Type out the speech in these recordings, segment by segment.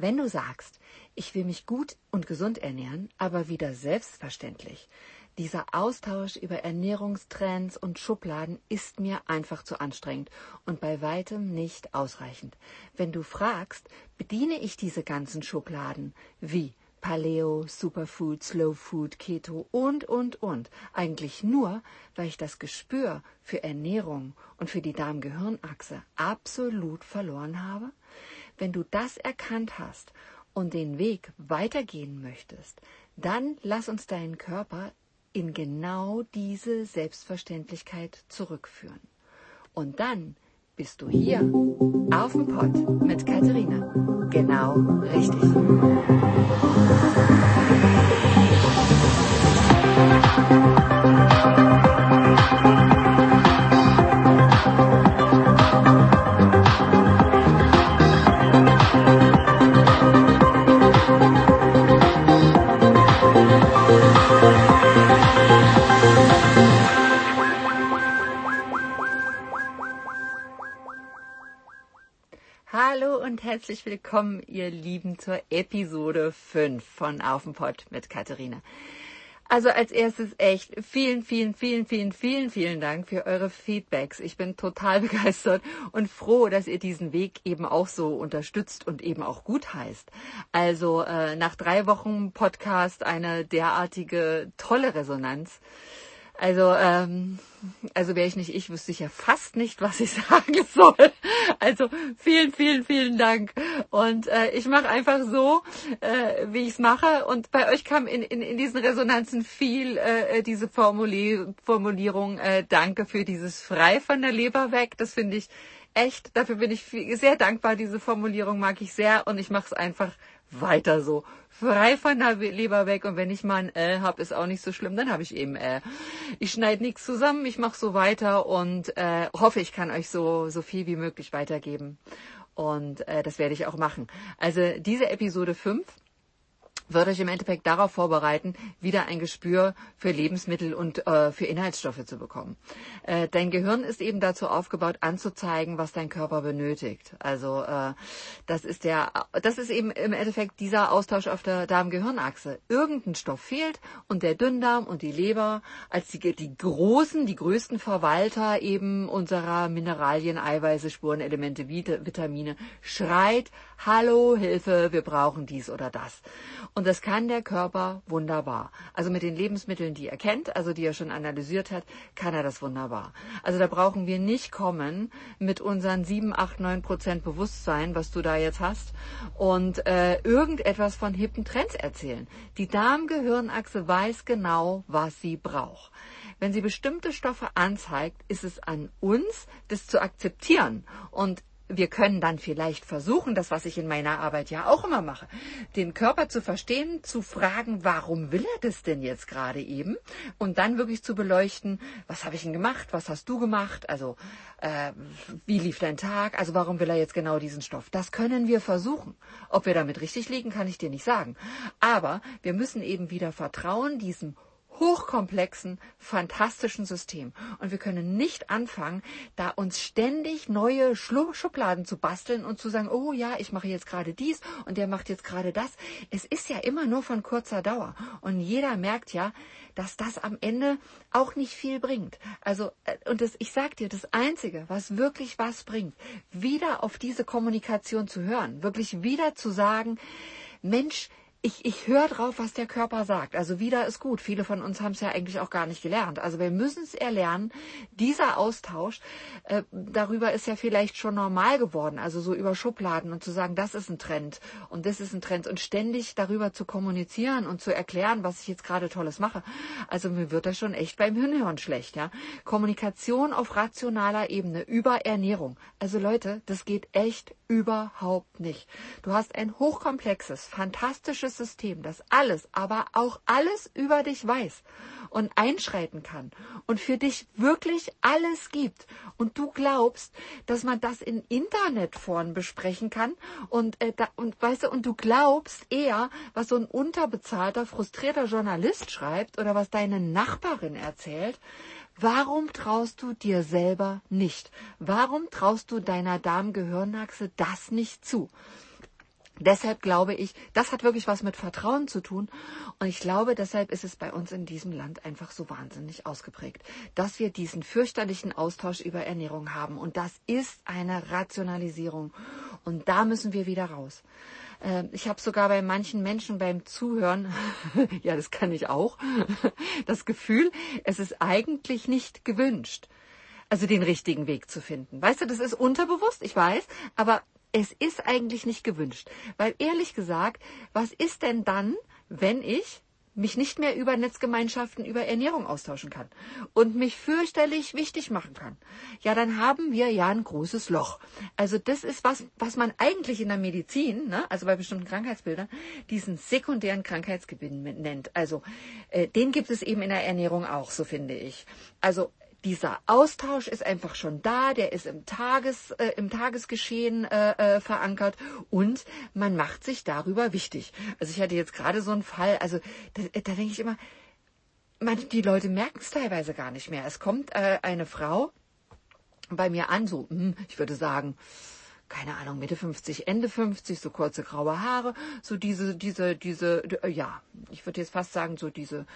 Wenn du sagst, ich will mich gut und gesund ernähren, aber wieder selbstverständlich, dieser Austausch über Ernährungstrends und Schubladen ist mir einfach zu anstrengend und bei weitem nicht ausreichend. Wenn du fragst, bediene ich diese ganzen Schubladen wie Paleo, Superfood, Slow Food, Keto und, und, und. Eigentlich nur, weil ich das Gespür für Ernährung und für die Darm-Gehirn-Achse absolut verloren habe? Wenn du das erkannt hast und den Weg weitergehen möchtest, dann lass uns deinen Körper in genau diese Selbstverständlichkeit zurückführen. Und dann bist du hier auf dem Pott mit Katharina. Genau richtig. und herzlich willkommen, ihr Lieben, zur Episode 5 von Auf dem Pott mit Katharina. Also als erstes echt vielen, vielen, vielen, vielen, vielen, vielen Dank für eure Feedbacks. Ich bin total begeistert und froh, dass ihr diesen Weg eben auch so unterstützt und eben auch gut heißt. Also äh, nach drei Wochen Podcast eine derartige tolle Resonanz. Also, ähm, also wäre ich nicht ich, wüsste ich ja fast nicht, was ich sagen soll. Also vielen, vielen, vielen Dank. Und äh, ich mache einfach so, äh, wie ich es mache. Und bei euch kam in, in, in diesen Resonanzen viel äh, diese Formulier Formulierung, äh, danke für dieses frei von der Leber weg. Das finde ich echt, dafür bin ich sehr dankbar. Diese Formulierung mag ich sehr und ich mache es einfach weiter so. Frei von der Leber weg und wenn ich mal ein L hab, ist auch nicht so schlimm, dann habe ich eben L. Ich schneide nichts zusammen, ich mache so weiter und äh, hoffe, ich kann euch so, so viel wie möglich weitergeben. Und äh, das werde ich auch machen. Also diese Episode 5 wird euch im Endeffekt darauf vorbereiten, wieder ein Gespür für Lebensmittel und äh, für Inhaltsstoffe zu bekommen. Äh, dein Gehirn ist eben dazu aufgebaut, anzuzeigen, was dein Körper benötigt. Also äh, das ist der, das ist eben im Endeffekt dieser Austausch auf der Darm-Gehirn-Achse. Irgendein Stoff fehlt und der Dünndarm und die Leber als die, die großen, die größten Verwalter eben unserer Mineralien, Eiweiße, Spurenelemente, Vitamine schreit, Hallo, Hilfe, wir brauchen dies oder das. Und das kann der Körper wunderbar. Also mit den Lebensmitteln, die er kennt, also die er schon analysiert hat, kann er das wunderbar. Also da brauchen wir nicht kommen mit unseren 7, 8, 9 Prozent Bewusstsein, was du da jetzt hast, und äh, irgendetwas von hippen Trends erzählen. Die Darm-Gehirnachse weiß genau, was sie braucht. Wenn sie bestimmte Stoffe anzeigt, ist es an uns, das zu akzeptieren und wir können dann vielleicht versuchen, das, was ich in meiner Arbeit ja auch immer mache, den Körper zu verstehen, zu fragen, warum will er das denn jetzt gerade eben? Und dann wirklich zu beleuchten, was habe ich denn gemacht, was hast du gemacht, also äh, wie lief dein Tag, also warum will er jetzt genau diesen Stoff? Das können wir versuchen. Ob wir damit richtig liegen, kann ich dir nicht sagen. Aber wir müssen eben wieder vertrauen, diesem hochkomplexen, fantastischen System. Und wir können nicht anfangen, da uns ständig neue Schubladen zu basteln und zu sagen, oh ja, ich mache jetzt gerade dies und der macht jetzt gerade das. Es ist ja immer nur von kurzer Dauer. Und jeder merkt ja, dass das am Ende auch nicht viel bringt. Also, äh, und das, ich sag dir, das Einzige, was wirklich was bringt, wieder auf diese Kommunikation zu hören, wirklich wieder zu sagen, Mensch, ich, ich höre drauf, was der Körper sagt. Also wieder ist gut. Viele von uns haben es ja eigentlich auch gar nicht gelernt. Also wir müssen es erlernen. Dieser Austausch äh, darüber ist ja vielleicht schon normal geworden. Also so über Schubladen und zu sagen, das ist ein Trend und das ist ein Trend und ständig darüber zu kommunizieren und zu erklären, was ich jetzt gerade Tolles mache. Also mir wird das schon echt beim Hinhören schlecht. Ja, Kommunikation auf rationaler Ebene über Ernährung. Also Leute, das geht echt überhaupt nicht. Du hast ein hochkomplexes, fantastisches System, das alles, aber auch alles über dich weiß und einschreiten kann und für dich wirklich alles gibt und du glaubst, dass man das in Internetforen besprechen kann und äh, da, und weißt du und du glaubst eher, was so ein unterbezahlter, frustrierter Journalist schreibt oder was deine Nachbarin erzählt, Warum traust du dir selber nicht? Warum traust du deiner Darmgehirnachse das nicht zu? Deshalb glaube ich, das hat wirklich was mit Vertrauen zu tun. Und ich glaube, deshalb ist es bei uns in diesem Land einfach so wahnsinnig ausgeprägt, dass wir diesen fürchterlichen Austausch über Ernährung haben. Und das ist eine Rationalisierung. Und da müssen wir wieder raus. Ähm, ich habe sogar bei manchen Menschen beim Zuhören, ja, das kann ich auch, das Gefühl, es ist eigentlich nicht gewünscht also den richtigen Weg zu finden. Weißt du, das ist unterbewusst, ich weiß, aber es ist eigentlich nicht gewünscht. Weil ehrlich gesagt, was ist denn dann, wenn ich mich nicht mehr über Netzgemeinschaften, über Ernährung austauschen kann und mich fürchterlich wichtig machen kann, ja, dann haben wir ja ein großes Loch. Also das ist was, was man eigentlich in der Medizin, ne, also bei bestimmten Krankheitsbildern, diesen sekundären Krankheitsgewinn nennt. Also äh, den gibt es eben in der Ernährung auch, so finde ich. Also dieser Austausch ist einfach schon da, der ist im, Tages, äh, im Tagesgeschehen äh, äh, verankert und man macht sich darüber wichtig. Also ich hatte jetzt gerade so einen Fall, also da, da denke ich immer, man, die Leute merken es teilweise gar nicht mehr. Es kommt äh, eine Frau bei mir an, so, hm, ich würde sagen, keine Ahnung, Mitte 50, Ende 50, so kurze graue Haare, so diese, diese, diese, ja, ich würde jetzt fast sagen, so diese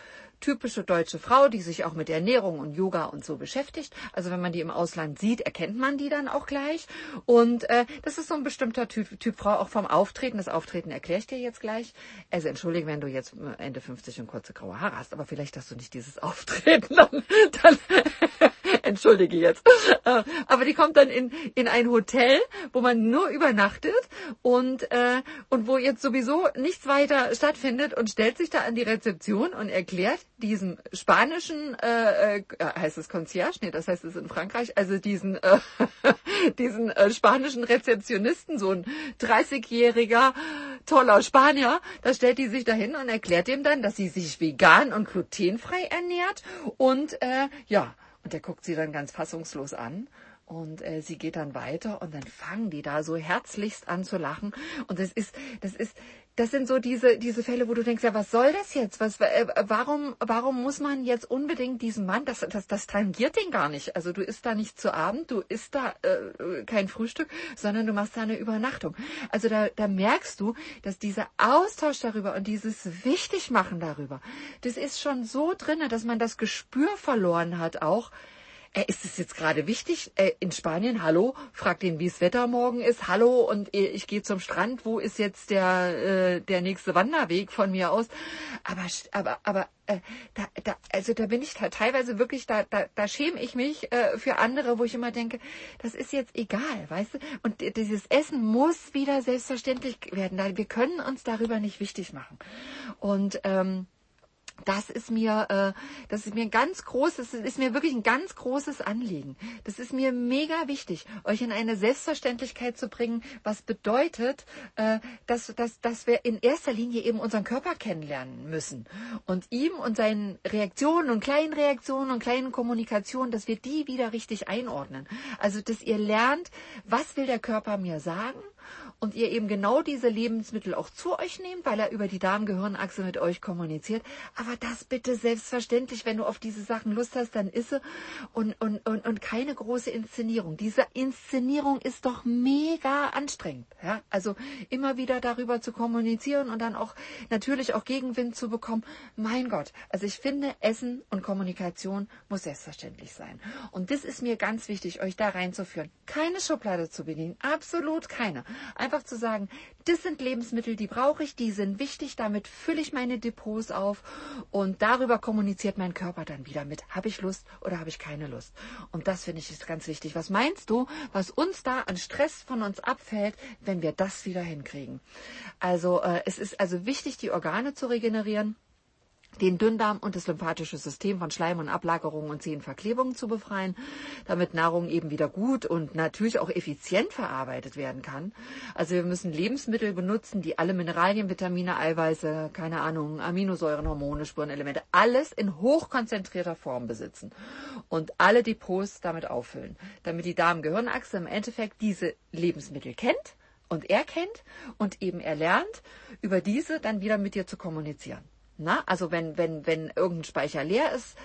typische deutsche Frau, die sich auch mit Ernährung und Yoga und so beschäftigt. Also wenn man die im Ausland sieht, erkennt man die dann auch gleich. Und äh, das ist so ein bestimmter Typ, typ Frau, auch vom Auftreten. Das Auftreten erkläre ich dir jetzt gleich. Also entschuldige, wenn du jetzt äh, Ende 50 und kurze graue Haare hast, aber vielleicht hast du nicht dieses Auftreten. Dann, dann entschuldige jetzt. Äh, aber die kommt dann in, in ein Hotel, wo man nur übernachtet und, äh, und wo jetzt sowieso nichts weiter stattfindet und stellt sich da an die Rezeption und erklärt diesem spanischen, äh, äh, heißt es Concierge? Nee, das heißt es in Frankreich, also diesen, äh, diesen äh, spanischen Rezeptionisten, so ein 30-jähriger, toller Spanier, da stellt die sich dahin und erklärt ihm dann, dass sie sich vegan und glutenfrei ernährt. Und äh, ja, und der guckt sie dann ganz fassungslos an. Und äh, sie geht dann weiter und dann fangen die da so herzlichst an zu lachen. Und das ist das ist das sind so diese diese Fälle, wo du denkst, ja, was soll das jetzt? Was äh, warum warum muss man jetzt unbedingt diesen Mann, das das das tangiert den gar nicht. Also du isst da nicht zu Abend, du isst da äh, kein Frühstück, sondern du machst da eine Übernachtung. Also da da merkst du, dass dieser Austausch darüber und dieses Wichtigmachen darüber, das ist schon so drinne, dass man das Gespür verloren hat auch äh, ist es jetzt gerade wichtig? Äh, in Spanien, hallo, fragt ihn, wie es Wetter morgen ist, hallo, und äh, ich gehe zum Strand, wo ist jetzt der, äh, der nächste Wanderweg von mir aus? Aber, aber, aber, äh, da, da, also da bin ich da teilweise wirklich, da, da, da schäme ich mich äh, für andere, wo ich immer denke, das ist jetzt egal, weißt du? Und dieses Essen muss wieder selbstverständlich werden. Wir können uns darüber nicht wichtig machen. Und ähm, das ist mir, äh, das ist mir ein ganz großes, das ist mir wirklich ein ganz großes Anliegen. Das ist mir mega wichtig, euch in eine Selbstverständlichkeit zu bringen, was bedeutet, äh, dass, dass, dass wir in erster Linie eben unseren Körper kennenlernen müssen und ihm und seinen Reaktionen und kleinen Reaktionen und kleinen Kommunikationen, dass wir die wieder richtig einordnen. Also, dass ihr lernt, was will der Körper mir sagen und ihr eben genau diese Lebensmittel auch zu euch nehmt, weil er über die Darmgehirnachse mit euch kommuniziert. Aber das bitte selbstverständlich, wenn du auf diese Sachen Lust hast, dann isse und, und, und, und keine große Inszenierung. Diese Inszenierung ist doch mega anstrengend. Ja? Also immer wieder darüber zu kommunizieren und dann auch natürlich auch Gegenwind zu bekommen. Mein Gott, also ich finde, Essen und Kommunikation muss selbstverständlich sein. Und das ist mir ganz wichtig, euch da reinzuführen. Keine Schublade zu bedienen, absolut keine. Einfach zu sagen, das sind Lebensmittel, die brauche ich, die sind wichtig, damit fülle ich meine Depots auf und darüber kommuniziert mein Körper dann wieder mit, habe ich Lust oder habe ich keine Lust. Und das finde ich ist ganz wichtig. Was meinst du, was uns da an Stress von uns abfällt, wenn wir das wieder hinkriegen? Also äh, es ist also wichtig, die Organe zu regenerieren den Dünndarm und das lymphatische System von Schleim und Ablagerungen und Zehenverklebungen zu befreien, damit Nahrung eben wieder gut und natürlich auch effizient verarbeitet werden kann. Also wir müssen Lebensmittel benutzen, die alle Mineralien, Vitamine, Eiweiße, keine Ahnung, Aminosäuren, Hormone, Spurenelemente, alles in hochkonzentrierter Form besitzen und alle Depots damit auffüllen, damit die Darm-Gehirnachse im Endeffekt diese Lebensmittel kennt und er kennt und eben er lernt, über diese dann wieder mit dir zu kommunizieren. Na, also wenn, wenn, wenn irgendein Speicher leer ist,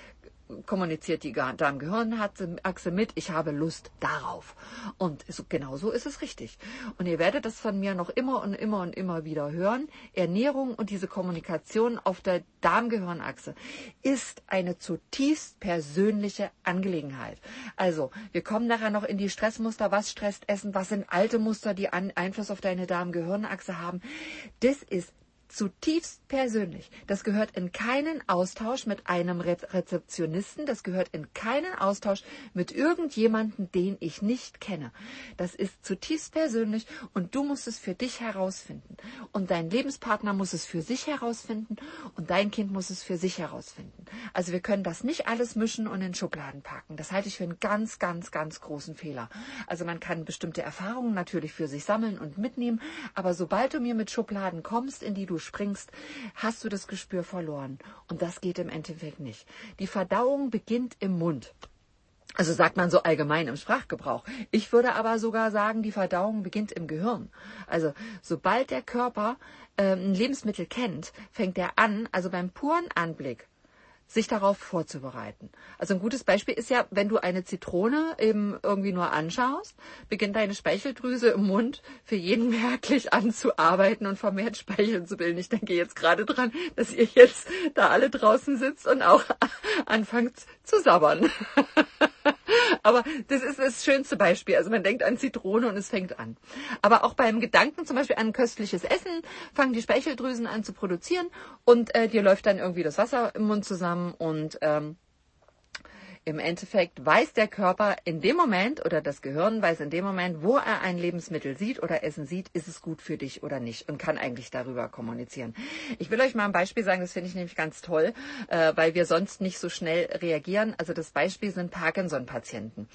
kommuniziert die Darm-Gehirn-Achse mit, ich habe Lust darauf. Und so, genau so ist es richtig. Und ihr werdet das von mir noch immer und immer und immer wieder hören. Ernährung und diese Kommunikation auf der Darm-Gehirn-Achse ist eine zutiefst persönliche Angelegenheit. Also, wir kommen nachher noch in die Stressmuster. Was stresst Essen? Was sind alte Muster, die Einfluss auf deine Darm-Gehirn-Achse haben? Das ist zutiefst persönlich. Das gehört in keinen Austausch mit einem Re Rezeptionisten, das gehört in keinen Austausch mit irgendjemandem, den ich nicht kenne. Das ist zutiefst persönlich und du musst es für dich herausfinden. Und dein Lebenspartner muss es für sich herausfinden und dein Kind muss es für sich herausfinden. Also wir können das nicht alles mischen und in Schubladen packen. Das halte ich für einen ganz, ganz, ganz großen Fehler. Also man kann bestimmte Erfahrungen natürlich für sich sammeln und mitnehmen, aber sobald du mir mit Schubladen kommst, in die du springst, hast du das Gespür verloren. Und das geht im Endeffekt nicht. Die Verdauung beginnt im Mund. Also sagt man so allgemein im Sprachgebrauch. Ich würde aber sogar sagen, die Verdauung beginnt im Gehirn. Also sobald der Körper äh, ein Lebensmittel kennt, fängt er an, also beim puren Anblick sich darauf vorzubereiten. Also ein gutes Beispiel ist ja, wenn du eine Zitrone eben irgendwie nur anschaust, beginnt deine Speicheldrüse im Mund für jeden merklich anzuarbeiten und vermehrt Speichel zu bilden. Ich denke jetzt gerade dran, dass ihr jetzt da alle draußen sitzt und auch anfangt zu sabbern. Aber das ist das schönste Beispiel. Also man denkt an Zitrone und es fängt an. Aber auch beim Gedanken zum Beispiel an köstliches Essen fangen die Speicheldrüsen an zu produzieren und äh, dir läuft dann irgendwie das Wasser im Mund zusammen und ähm, im Endeffekt weiß der Körper in dem Moment oder das Gehirn weiß in dem Moment, wo er ein Lebensmittel sieht oder Essen sieht, ist es gut für dich oder nicht und kann eigentlich darüber kommunizieren. Ich will euch mal ein Beispiel sagen, das finde ich nämlich ganz toll, äh, weil wir sonst nicht so schnell reagieren. Also das Beispiel sind Parkinson-Patienten.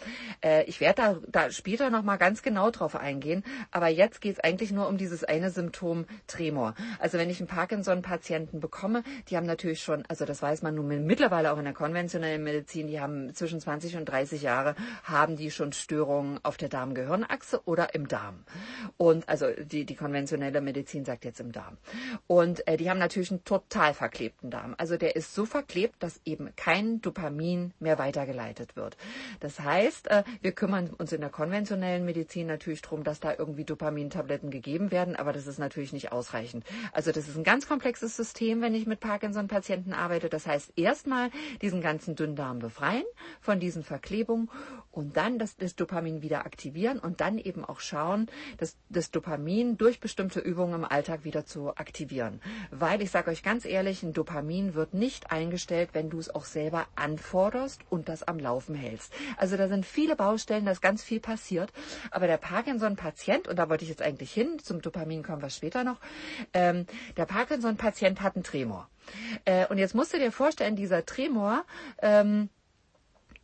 Äh, ich werde da, da später nochmal ganz genau drauf eingehen, aber jetzt geht es eigentlich nur um dieses eine Symptom Tremor. Also wenn ich einen Parkinson-Patienten bekomme, die haben natürlich schon, also das weiß man nun mittlerweile auch in der konventionellen Medizin, die haben zwischen 20 und 30 Jahre haben die schon Störungen auf der Darm-Gehirnachse oder im Darm. Und also die, die konventionelle Medizin sagt jetzt im Darm. Und äh, die haben natürlich einen total verklebten Darm. Also der ist so verklebt, dass eben kein Dopamin mehr weitergeleitet wird. Das heißt, äh, wir kümmern uns in der konventionellen Medizin natürlich darum, dass da irgendwie Dopamintabletten gegeben werden, aber das ist natürlich nicht ausreichend. Also das ist ein ganz komplexes System, wenn ich mit Parkinson-Patienten arbeite. Das heißt, erstmal diesen ganzen Dünndarm befreien, von diesen Verklebungen und dann das, das Dopamin wieder aktivieren und dann eben auch schauen, dass das Dopamin durch bestimmte Übungen im Alltag wieder zu aktivieren. Weil ich sage euch ganz ehrlich, ein Dopamin wird nicht eingestellt, wenn du es auch selber anforderst und das am Laufen hältst. Also da sind viele Baustellen, da ist ganz viel passiert. Aber der Parkinson-Patient, und da wollte ich jetzt eigentlich hin, zum Dopamin kommen wir später noch, ähm, der Parkinson-Patient hat einen Tremor. Äh, und jetzt musst du dir vorstellen, dieser Tremor, ähm,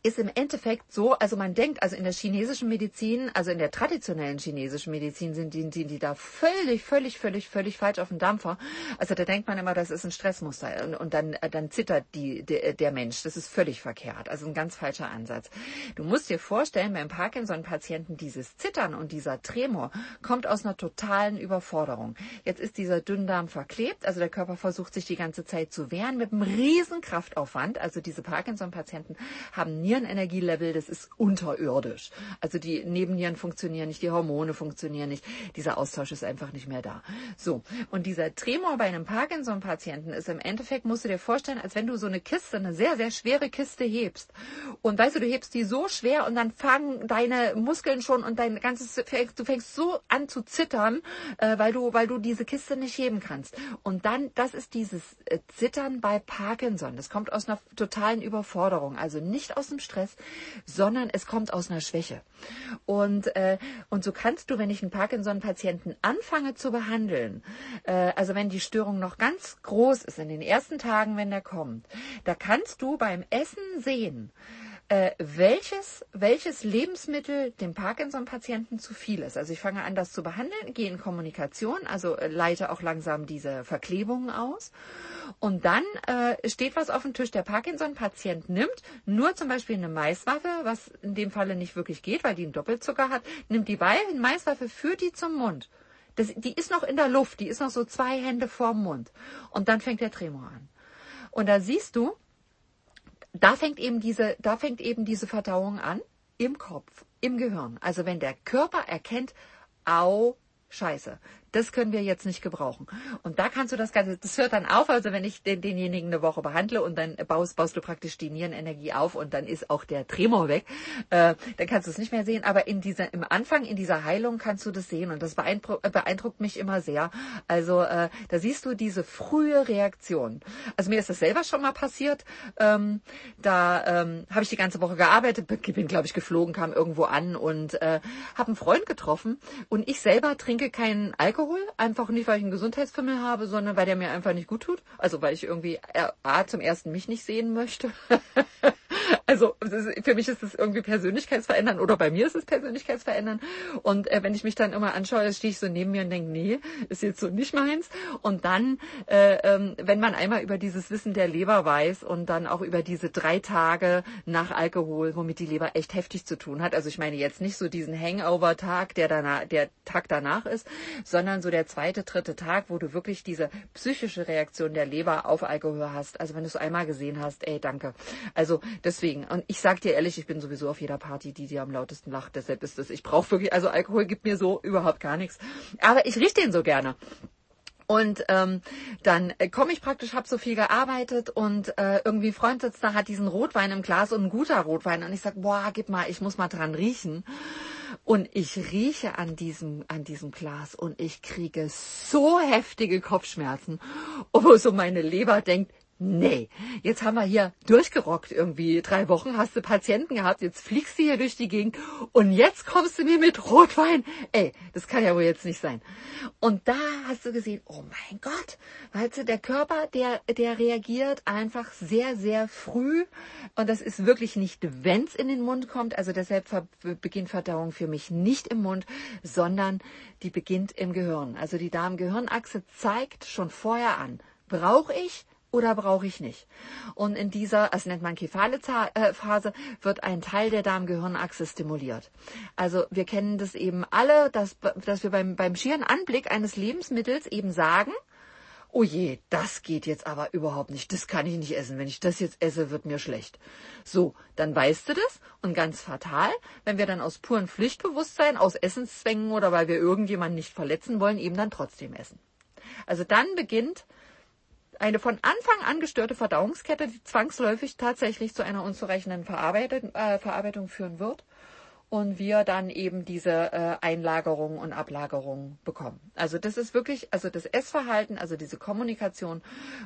ist im Endeffekt so, also man denkt, also in der chinesischen Medizin, also in der traditionellen chinesischen Medizin sind die, die, die da völlig, völlig, völlig, völlig falsch auf dem Dampfer. Also da denkt man immer, das ist ein Stressmuster und, und dann, dann zittert die, der, der Mensch. Das ist völlig verkehrt. Also ein ganz falscher Ansatz. Du musst dir vorstellen, beim Parkinson-Patienten dieses Zittern und dieser Tremor kommt aus einer totalen Überforderung. Jetzt ist dieser Dünndarm verklebt, also der Körper versucht sich die ganze Zeit zu wehren mit einem riesen Kraftaufwand. Also diese Parkinson-Patienten haben nie Nierenenergielevel, das ist unterirdisch. Also die Nebennieren funktionieren nicht, die Hormone funktionieren nicht. Dieser Austausch ist einfach nicht mehr da. So. Und dieser Tremor bei einem Parkinson-Patienten ist im Endeffekt, musst du dir vorstellen, als wenn du so eine Kiste, eine sehr, sehr schwere Kiste hebst. Und weißt du, du hebst die so schwer und dann fangen deine Muskeln schon und dein ganzes, du fängst so an zu zittern, äh, weil du, weil du diese Kiste nicht heben kannst. Und dann, das ist dieses äh, Zittern bei Parkinson. Das kommt aus einer totalen Überforderung. Also nicht aus dem Stress, sondern es kommt aus einer Schwäche. Und, äh, und so kannst du, wenn ich einen Parkinson-Patienten anfange zu behandeln, äh, also wenn die Störung noch ganz groß ist in den ersten Tagen, wenn der kommt, da kannst du beim Essen sehen, äh, welches, welches Lebensmittel dem Parkinson-Patienten zu viel ist. Also ich fange an, das zu behandeln, gehe in Kommunikation, also äh, leite auch langsam diese Verklebungen aus. Und dann äh, steht was auf dem Tisch. Der Parkinson-Patient nimmt nur zum Beispiel eine Maiswaffe, was in dem Falle nicht wirklich geht, weil die einen Doppelzucker hat, nimmt die Maiswaffe, führt die zum Mund. Das, die ist noch in der Luft, die ist noch so zwei Hände vorm Mund. Und dann fängt der Tremor an. Und da siehst du, da fängt eben diese, da fängt eben diese Verdauung an im Kopf, im Gehirn. Also wenn der Körper erkennt, au, Scheiße, das können wir jetzt nicht gebrauchen. Und da kannst du das Ganze, das hört dann auf, also wenn ich den, denjenigen eine Woche behandle und dann baust, baust du praktisch die Nierenenergie auf und dann ist auch der Tremor weg, äh, dann kannst du es nicht mehr sehen. Aber in dieser, im Anfang, in dieser Heilung kannst du das sehen und das beeindruckt, äh, beeindruckt mich immer sehr. Also äh, da siehst du diese frühe Reaktion. Also mir ist das selber schon mal passiert. Ähm, da ähm, habe ich die ganze Woche gearbeitet, bin glaube ich geflogen, kam irgendwo an und äh, habe einen Freund getroffen und ich selber trinke keinen Alkohol Alkohol, einfach nicht, weil ich einen Gesundheitsfimmel habe, sondern weil der mir einfach nicht gut tut. Also weil ich irgendwie äh, A, zum ersten mich nicht sehen möchte. Also für mich ist es irgendwie Persönlichkeitsverändern oder bei mir ist es Persönlichkeitsverändern. Und äh, wenn ich mich dann immer anschaue, stehe ich so neben mir und denke, nee, ist jetzt so nicht meins. Und dann, äh, ähm, wenn man einmal über dieses Wissen der Leber weiß und dann auch über diese drei Tage nach Alkohol, womit die Leber echt heftig zu tun hat. Also ich meine jetzt nicht so diesen Hangover-Tag, der der Tag danach ist, sondern so der zweite, dritte Tag, wo du wirklich diese psychische Reaktion der Leber auf Alkohol hast. Also wenn du es einmal gesehen hast, ey, danke. Also deswegen. Und ich sag dir ehrlich, ich bin sowieso auf jeder Party, die dir am lautesten lacht. Deshalb ist es. Ich brauche wirklich, also Alkohol gibt mir so überhaupt gar nichts. Aber ich rieche den so gerne. Und ähm, dann äh, komme ich praktisch, habe so viel gearbeitet und äh, irgendwie Freund sitzt da, hat diesen Rotwein im Glas und ein guter Rotwein. Und ich sag, boah, gib mal, ich muss mal dran riechen. Und ich rieche an diesem, an diesem Glas und ich kriege so heftige Kopfschmerzen, wo so meine Leber denkt, nee, jetzt haben wir hier durchgerockt irgendwie drei Wochen, hast du Patienten gehabt, jetzt fliegst du hier durch die Gegend und jetzt kommst du mir mit Rotwein. Ey, das kann ja wohl jetzt nicht sein. Und da hast du gesehen, oh mein Gott, weißt du, der Körper, der, der reagiert einfach sehr, sehr früh und das ist wirklich nicht, wenn's in den Mund kommt, also deshalb beginnt Verdauung für mich nicht im Mund, sondern die beginnt im Gehirn. Also die Darm-Gehirn-Achse zeigt schon vorher an, brauche ich oder brauche ich nicht? Und in dieser, das nennt man kephale äh, Phase, wird ein Teil der Darm-Gehirn-Achse stimuliert. Also wir kennen das eben alle, dass, dass wir beim, beim schieren Anblick eines Lebensmittels eben sagen, oh je, das geht jetzt aber überhaupt nicht, das kann ich nicht essen. Wenn ich das jetzt esse, wird mir schlecht. So, dann weißt du das und ganz fatal, wenn wir dann aus purem Pflichtbewusstsein, aus Essenszwängen oder weil wir irgendjemanden nicht verletzen wollen, eben dann trotzdem essen. Also dann beginnt eine von Anfang an gestörte Verdauungskette, die zwangsläufig tatsächlich zu einer unzureichenden Verarbeitung, äh, Verarbeitung führen wird und wir dann eben diese äh, Einlagerung und Ablagerung bekommen. Also das ist wirklich, also das Essverhalten, also diese Kommunikation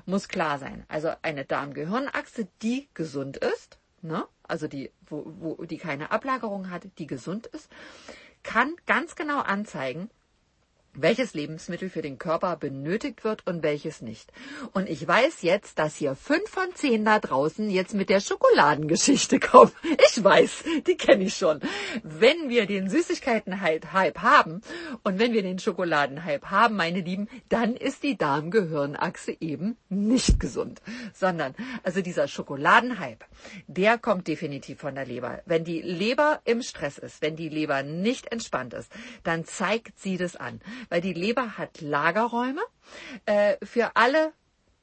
muss klar sein. Also eine Darm-Gehirn-Achse, die gesund ist, ne? also die, wo, wo die keine Ablagerung hat, die gesund ist, kann ganz genau anzeigen, welches Lebensmittel für den Körper benötigt wird und welches nicht. Und ich weiß jetzt, dass hier fünf von zehn da draußen jetzt mit der Schokoladengeschichte kommen. Ich weiß, die kenne ich schon. Wenn wir den Süßigkeiten-Hype haben und wenn wir den Schokoladen-Hype haben, meine Lieben, dann ist die Darm-Gehirn-Achse eben nicht gesund. Sondern, also dieser Schokoladen-Hype, der kommt definitiv von der Leber. Wenn die Leber im Stress ist, wenn die Leber nicht entspannt ist, dann zeigt sie das an weil die Leber hat Lagerräume äh, für alle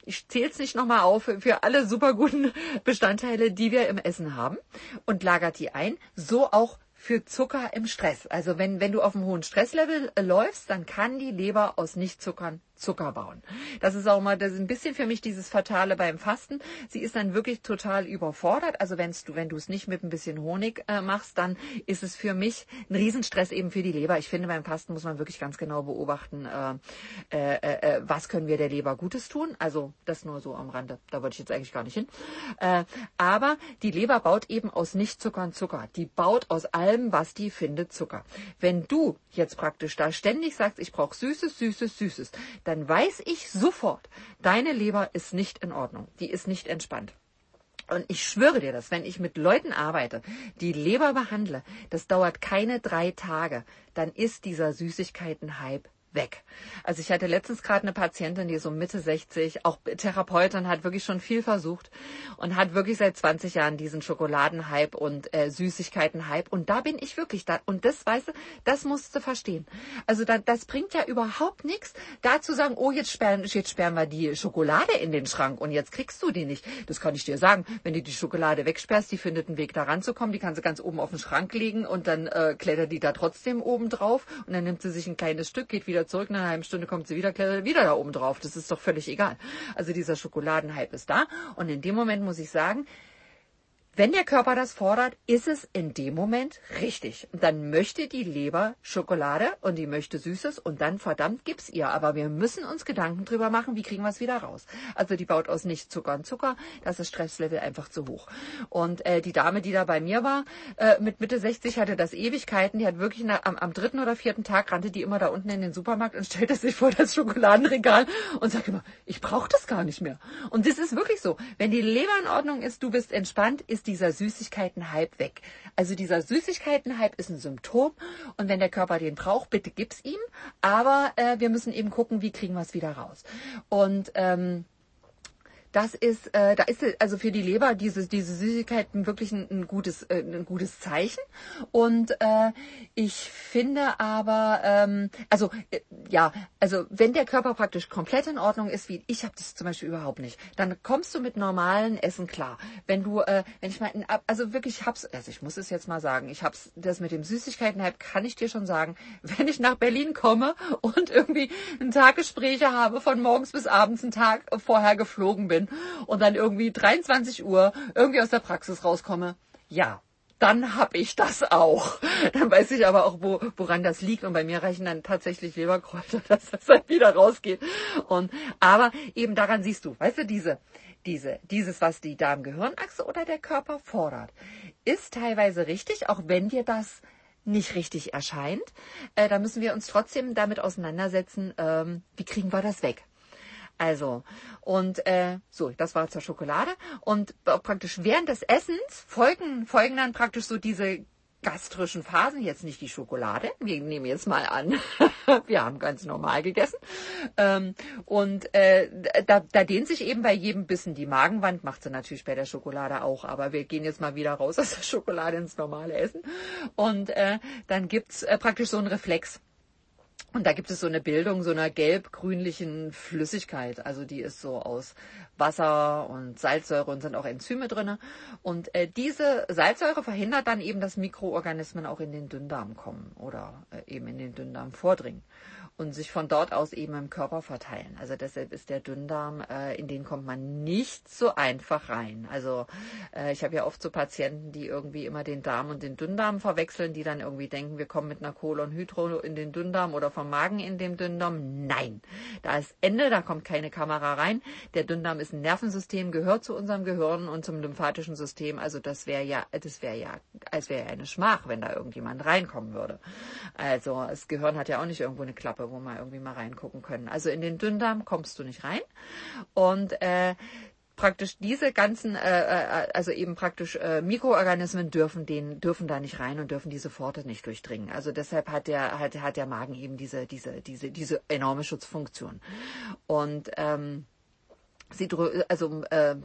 ich zähle es nicht nochmal auf, für alle super guten Bestandteile, die wir im Essen haben und lagert die ein. So auch für Zucker im Stress. Also wenn, wenn du auf einem hohen Stresslevel äh, läufst, dann kann die Leber aus Nichtzuckern Zucker bauen. Das ist auch mal das ist ein bisschen für mich dieses Fatale beim Fasten. Sie ist dann wirklich total überfordert. Also wenn's du, wenn du es nicht mit ein bisschen Honig äh, machst, dann ist es für mich ein Riesenstress eben für die Leber. Ich finde, beim Fasten muss man wirklich ganz genau beobachten, äh, äh, äh, was können wir der Leber Gutes tun. Also das nur so am Rande. Da wollte ich jetzt eigentlich gar nicht hin. Äh, aber die Leber baut eben aus Nichtzuckern Zucker. Die baut aus allem, was die findet, Zucker. Wenn du jetzt praktisch da ständig sagst, ich brauche Süßes, Süßes, Süßes, dann weiß ich sofort, deine Leber ist nicht in Ordnung, die ist nicht entspannt. Und ich schwöre dir das, wenn ich mit Leuten arbeite, die Leber behandle, das dauert keine drei Tage, dann ist dieser Süßigkeiten-Hype weg. Also ich hatte letztens gerade eine Patientin, die so Mitte 60, auch Therapeutin, hat wirklich schon viel versucht und hat wirklich seit 20 Jahren diesen Schokoladenhype und äh, Süßigkeitenhype. Und da bin ich wirklich da. Und das, weißt du, das musst du verstehen. Also da, das bringt ja überhaupt nichts, da zu sagen, oh, jetzt sperren, jetzt sperren wir die Schokolade in den Schrank und jetzt kriegst du die nicht. Das kann ich dir sagen. Wenn du die Schokolade wegsperrst, die findet einen Weg da ranzukommen, die kannst du ganz oben auf den Schrank legen und dann äh, klettert die da trotzdem oben drauf und dann nimmt sie sich ein kleines Stück, geht wieder zurück, nach einer halben Stunde kommt sie wieder, wieder da oben drauf. Das ist doch völlig egal. Also dieser Schokoladenhype ist da und in dem Moment muss ich sagen, wenn der Körper das fordert, ist es in dem Moment richtig. Dann möchte die Leber Schokolade und die möchte Süßes und dann verdammt gibt's ihr. Aber wir müssen uns Gedanken drüber machen, wie kriegen wir es wieder raus. Also die baut aus nicht Zucker und Zucker, das ist Stresslevel einfach zu hoch. Und äh, die Dame, die da bei mir war, äh, mit Mitte 60 hatte das Ewigkeiten, die hat wirklich na, am, am dritten oder vierten Tag rannte die immer da unten in den Supermarkt und stellte sich vor das Schokoladenregal und sagte immer, ich brauche das gar nicht mehr. Und das ist wirklich so. Wenn die Leber in Ordnung ist, du bist entspannt, ist ist dieser Süßigkeiten-Hype weg. Also dieser Süßigkeiten-Hype ist ein Symptom und wenn der Körper den braucht, bitte gib's ihm. Aber äh, wir müssen eben gucken, wie kriegen wir es wieder raus. Und ähm, das ist, äh, da ist also für die Leber diese, diese Süßigkeiten wirklich ein, ein gutes, äh, ein gutes Zeichen. Und äh, ich finde aber, ähm, also äh, ja, also wenn der Körper praktisch komplett in Ordnung ist, wie ich habe das zum Beispiel überhaupt nicht, dann kommst du mit normalen Essen klar. Wenn du, äh, wenn ich mal, also wirklich hab's, also ich muss es jetzt mal sagen, ich hab's, das mit dem Süßigkeiten-Hype kann ich dir schon sagen, wenn ich nach Berlin komme und irgendwie ein Tag Gespräche habe, von morgens bis abends einen Tag vorher geflogen bin, bin und dann irgendwie 23 Uhr irgendwie aus der Praxis rauskomme, ja, dann hab ich das auch. Dann weiß ich aber auch, wo, woran das liegt. Und bei mir reichen dann tatsächlich Leberkräuter, dass das dann wieder rausgeht. Und, aber eben daran siehst du, weißt du, diese, diese, dieses, was die Darm-Gehirnachse oder der Körper fordert, ist teilweise richtig, auch wenn dir das nicht richtig erscheint. Äh, da müssen wir uns trotzdem damit auseinandersetzen, ähm, wie kriegen wir das weg. Also, und äh, so, das war zur Schokolade. Und praktisch während des Essens folgen, folgen dann praktisch so diese gastrischen Phasen, jetzt nicht die Schokolade, wir nehmen jetzt mal an, wir haben ganz normal gegessen. Ähm, und äh, da, da dehnt sich eben bei jedem Bissen die Magenwand, macht sie natürlich bei der Schokolade auch, aber wir gehen jetzt mal wieder raus aus der Schokolade ins normale Essen. Und äh, dann gibt's äh, praktisch so einen Reflex. Und da gibt es so eine Bildung so einer gelb-grünlichen Flüssigkeit. Also die ist so aus Wasser und Salzsäure und sind auch Enzyme drinne. Und äh, diese Salzsäure verhindert dann eben, dass Mikroorganismen auch in den Dünndarm kommen oder äh, eben in den Dünndarm vordringen und sich von dort aus eben im Körper verteilen. Also deshalb ist der Dünndarm, äh, in den kommt man nicht so einfach rein. Also äh, ich habe ja oft so Patienten, die irgendwie immer den Darm und den Dünndarm verwechseln, die dann irgendwie denken, wir kommen mit einer Kolonhydro in den Dünndarm oder vom Magen in den Dünndarm. Nein, da ist Ende, da kommt keine Kamera rein. Der Dünndarm ist ein Nervensystem, gehört zu unserem Gehirn und zum lymphatischen System. Also das wäre ja, das wäre ja, als wäre ja eine Schmach, wenn da irgendjemand reinkommen würde. Also das Gehirn hat ja auch nicht irgendwo eine Klappe wo wir irgendwie mal reingucken können. Also in den Dünndarm kommst du nicht rein. Und äh, praktisch diese ganzen, äh, äh, also eben praktisch äh, Mikroorganismen dürfen den, dürfen da nicht rein und dürfen diese Pforte nicht durchdringen. Also deshalb hat der, hat, hat der Magen eben diese, diese, diese, diese enorme Schutzfunktion. Und ähm, sie also äh,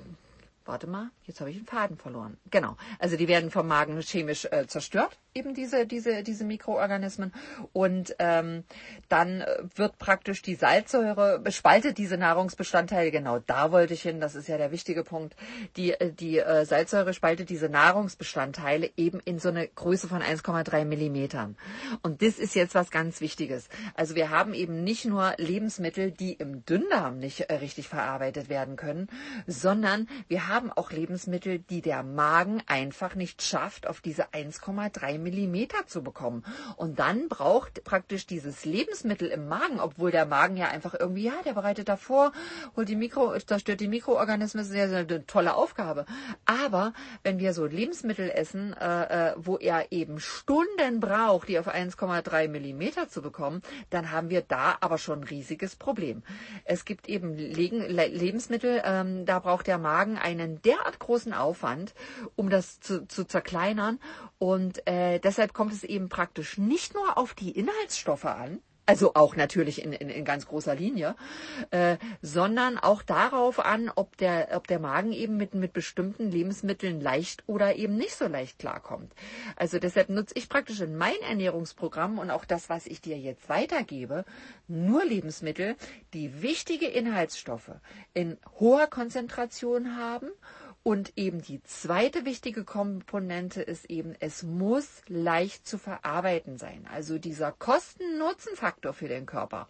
warte mal, jetzt habe ich den Faden verloren. Genau. Also die werden vom Magen chemisch äh, zerstört eben diese, diese, diese Mikroorganismen. Und ähm, dann wird praktisch die Salzsäure, spaltet diese Nahrungsbestandteile, genau da wollte ich hin, das ist ja der wichtige Punkt. Die, die äh, Salzsäure spaltet diese Nahrungsbestandteile eben in so eine Größe von 1,3 Millimetern. Und das ist jetzt was ganz Wichtiges. Also wir haben eben nicht nur Lebensmittel, die im Dünndarm nicht äh, richtig verarbeitet werden können, sondern wir haben auch Lebensmittel, die der Magen einfach nicht schafft, auf diese 1,3 Millimeter zu bekommen. Und dann braucht praktisch dieses Lebensmittel im Magen, obwohl der Magen ja einfach irgendwie, ja, der bereitet davor, holt die Mikro, zerstört die Mikroorganismen, das ist ja eine tolle Aufgabe. Aber wenn wir so Lebensmittel essen, äh, äh wo er eben Stunden braucht, die auf 1,3 Millimeter zu bekommen, dann haben wir da aber schon ein riesiges Problem. Es gibt eben Lebensmittel, ähm, da braucht der Magen einen derart großen Aufwand, um das zu, zu zerkleinern und äh, deshalb kommt es eben praktisch nicht nur auf die Inhaltsstoffe an, also auch natürlich in, in, in ganz großer Linie, äh, sondern auch darauf an, ob der, ob der Magen eben mit, mit bestimmten Lebensmitteln leicht oder eben nicht so leicht klarkommt. Also deshalb nutze ich praktisch in mein Ernährungsprogramm und auch das, was ich dir jetzt weitergebe, nur Lebensmittel, die wichtige Inhaltsstoffe in hoher Konzentration haben und eben die zweite wichtige Komponente ist eben, es muss leicht zu verarbeiten sein. Also dieser Kosten-Nutzen-Faktor für den Körper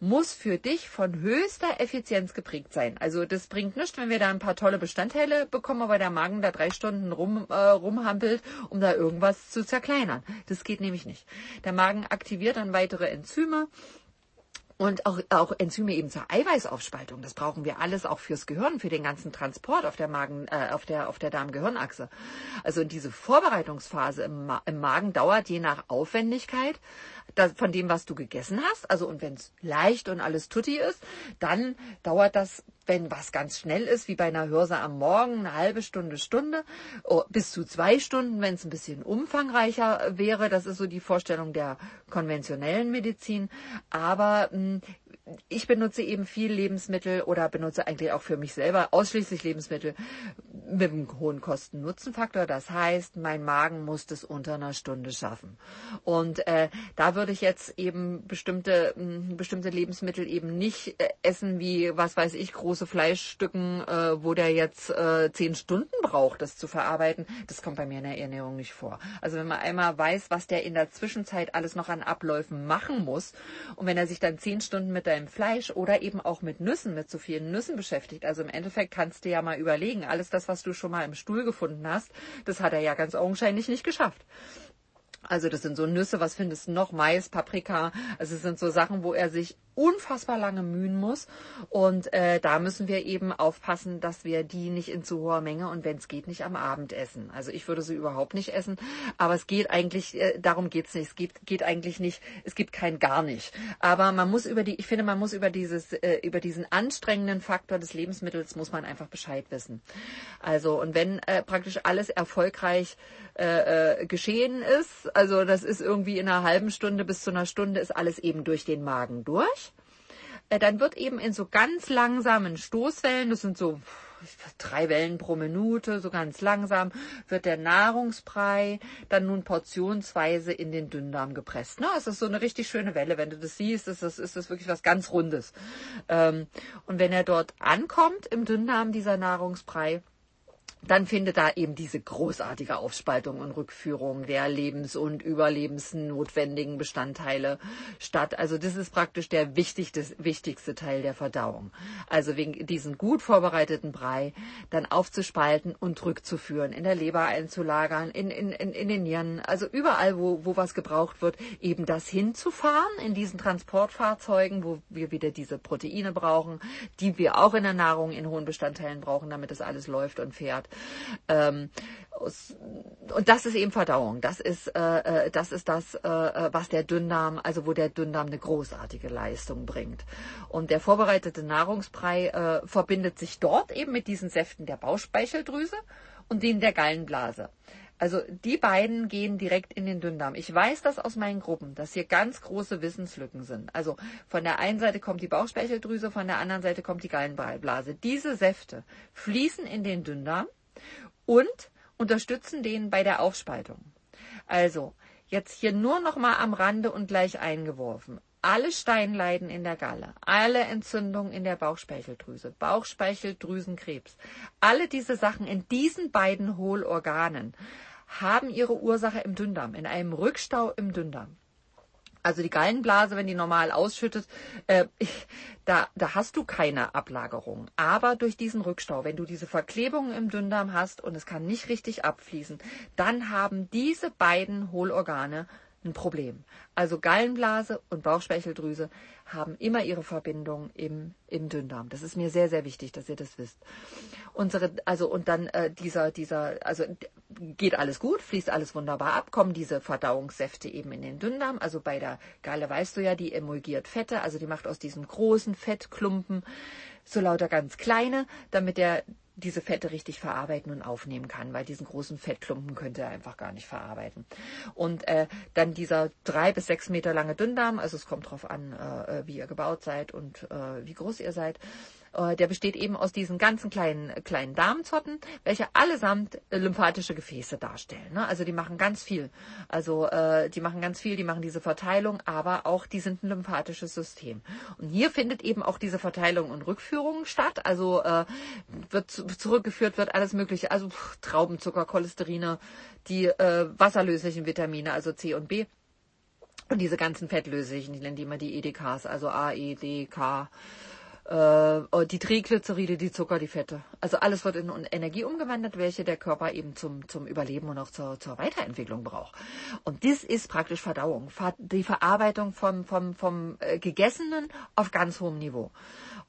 muss für dich von höchster Effizienz geprägt sein. Also das bringt nichts, wenn wir da ein paar tolle Bestandteile bekommen, aber der Magen da drei Stunden rum, äh, rumhampelt, um da irgendwas zu zerkleinern. Das geht nämlich nicht. Der Magen aktiviert dann weitere Enzyme und auch, auch Enzyme eben zur Eiweißaufspaltung. Das brauchen wir alles auch fürs Gehirn, für den ganzen Transport auf der Magen, äh, auf der, auf der Darm-Gehirnachse. Also diese Vorbereitungsphase im, Ma im Magen dauert je nach Aufwendigkeit das, von dem, was du gegessen hast. Also und wenn es leicht und alles tutti ist, dann dauert das, wenn was ganz schnell ist, wie bei einer Hörse am Morgen, eine halbe Stunde, Stunde, oh, bis zu zwei Stunden, wenn es ein bisschen umfangreicher wäre. Das ist so die Vorstellung der konventionellen Medizin. Aber mh, hm, ich benutze eben viel Lebensmittel oder benutze eigentlich auch für mich selber ausschließlich Lebensmittel mit einem hohen Kosten-Nutzen-Faktor. Das heißt, mein Magen muss das unter einer Stunde schaffen. Und äh, da würde ich jetzt eben bestimmte, mh, bestimmte Lebensmittel eben nicht äh, essen wie, was weiß ich, große Fleischstücken, äh, wo der jetzt äh, zehn Stunden braucht, das zu verarbeiten. Das kommt bei mir in der Ernährung nicht vor. Also wenn man einmal weiß, was der in der Zwischenzeit alles noch an Abläufen machen muss und wenn er sich dann zehn Stunden mit deinem Fleisch oder eben auch mit Nüssen, mit zu vielen Nüssen beschäftigt. Also im Endeffekt kannst du ja mal überlegen, alles das, was du schon mal im Stuhl gefunden hast, das hat er ja ganz augenscheinlich nicht geschafft. Also das sind so Nüsse, was findest du noch? Mais, Paprika. Also es sind so Sachen, wo er sich unfassbar lange mühen muss. Und äh, da müssen wir eben aufpassen, dass wir die nicht in zu hoher Menge und wenn es geht, nicht am Abend essen. Also ich würde sie überhaupt nicht essen, aber es geht eigentlich, äh, darum geht's nicht. Es geht, geht eigentlich nicht, es gibt kein gar nicht. Aber man muss über die, ich finde, man muss über dieses, äh, über diesen anstrengenden Faktor des Lebensmittels muss man einfach Bescheid wissen. Also und wenn äh, praktisch alles erfolgreich äh, äh, geschehen ist, also das ist irgendwie in einer halben Stunde bis zu einer Stunde ist alles eben durch den Magen durch. Äh, dann wird eben in so ganz langsamen Stoßwellen, das sind so drei Wellen pro Minute, so ganz langsam, wird der Nahrungsbrei dann nun portionsweise in den Dünndarm gepresst. Ne? Es ist so eine richtig schöne Welle. Wenn du das siehst, ist das, ist das wirklich was ganz Rundes. Ähm, und wenn er dort ankommt im Dünndarm, dieser Nahrungsbrei, dann findet da eben diese großartige Aufspaltung und Rückführung der lebens- und überlebensnotwendigen Bestandteile statt. Also das ist praktisch der wichtigste, wichtigste Teil der Verdauung. Also wegen diesen gut vorbereiteten Brei dann aufzuspalten und rückzuführen, in der Leber einzulagern, in, in, in, in den Nieren, also überall, wo, wo was gebraucht wird, eben das hinzufahren in diesen Transportfahrzeugen, wo wir wieder diese Proteine brauchen, die wir auch in der Nahrung in hohen Bestandteilen brauchen, damit das alles läuft und fährt. Ähm, und das ist eben Verdauung. Das ist, äh, äh, das ist das, äh, äh, was der Dünndarm, also wo der Dünndarm eine großartige Leistung bringt. Und der vorbereitete Nahrungsbrei äh, verbindet sich dort eben mit diesen Säften der Bauchspeicheldrüse und denen der Gallenblase. Also die beiden gehen direkt in den Dünndarm. Ich weiß das aus meinen Gruppen, dass hier ganz große Wissenslücken sind. Also von der einen Seite kommt die Bauchspeicheldrüse, von der anderen Seite kommt die Gallenblase. Diese Säfte fließen in den Dünndarm und unterstützen den bei der Aufspaltung. Also, jetzt hier nur noch mal am Rande und gleich eingeworfen. Alle Steinleiden in der Galle, alle Entzündungen in der Bauchspeicheldrüse, Bauchspeicheldrüsenkrebs, alle diese Sachen in diesen beiden Hohlorganen haben ihre Ursache im Dünndarm, in einem Rückstau im Dünndarm. Also die Gallenblase, wenn die normal ausschüttet, äh, da, da hast du keine Ablagerung. Aber durch diesen Rückstau, wenn du diese Verklebungen im Dünndarm hast und es kann nicht richtig abfließen, dann haben diese beiden Hohlorgane ein Problem. Also Gallenblase und Bauchspeicheldrüse haben immer ihre Verbindung im, im Dünndarm. Das ist mir sehr, sehr wichtig, dass ihr das wisst. Unsere, also und dann äh, dieser, dieser, also geht alles gut, fließt alles wunderbar ab, kommen diese Verdauungssäfte eben in den Dünndarm. Also bei der Galle weißt du ja, die emulgiert Fette, also die macht aus diesem großen Fettklumpen so lauter ganz kleine, damit der diese Fette richtig verarbeiten und aufnehmen kann, weil diesen großen Fettklumpen könnte er einfach gar nicht verarbeiten. Und äh, dann dieser drei bis sechs Meter lange Dünndarm, also es kommt drauf an, äh, wie ihr gebaut seid und äh, wie groß ihr seid. Äh, der besteht eben aus diesen ganzen kleinen, kleinen Darmzotten, welche allesamt lymphatische Gefäße darstellen. Ne? Also die machen ganz viel. Also äh, die machen ganz viel, die machen diese Verteilung, aber auch die sind ein lymphatisches System. Und hier findet eben auch diese Verteilung und Rückführung statt. Also äh, wird zurückgeführt, wird alles mögliche, also pff, Traubenzucker, Cholesterine, die äh, wasserlöslichen Vitamine, also C und B. Und diese ganzen fettlöslichen, ich nenne die immer die EDKs, also A, E, D, K, äh, die Triglyceride, die Zucker, die Fette. Also alles wird in Energie umgewandelt, welche der Körper eben zum, zum Überleben und auch zur, zur Weiterentwicklung braucht. Und das ist praktisch Verdauung, die Verarbeitung vom, vom, vom äh, Gegessenen auf ganz hohem Niveau.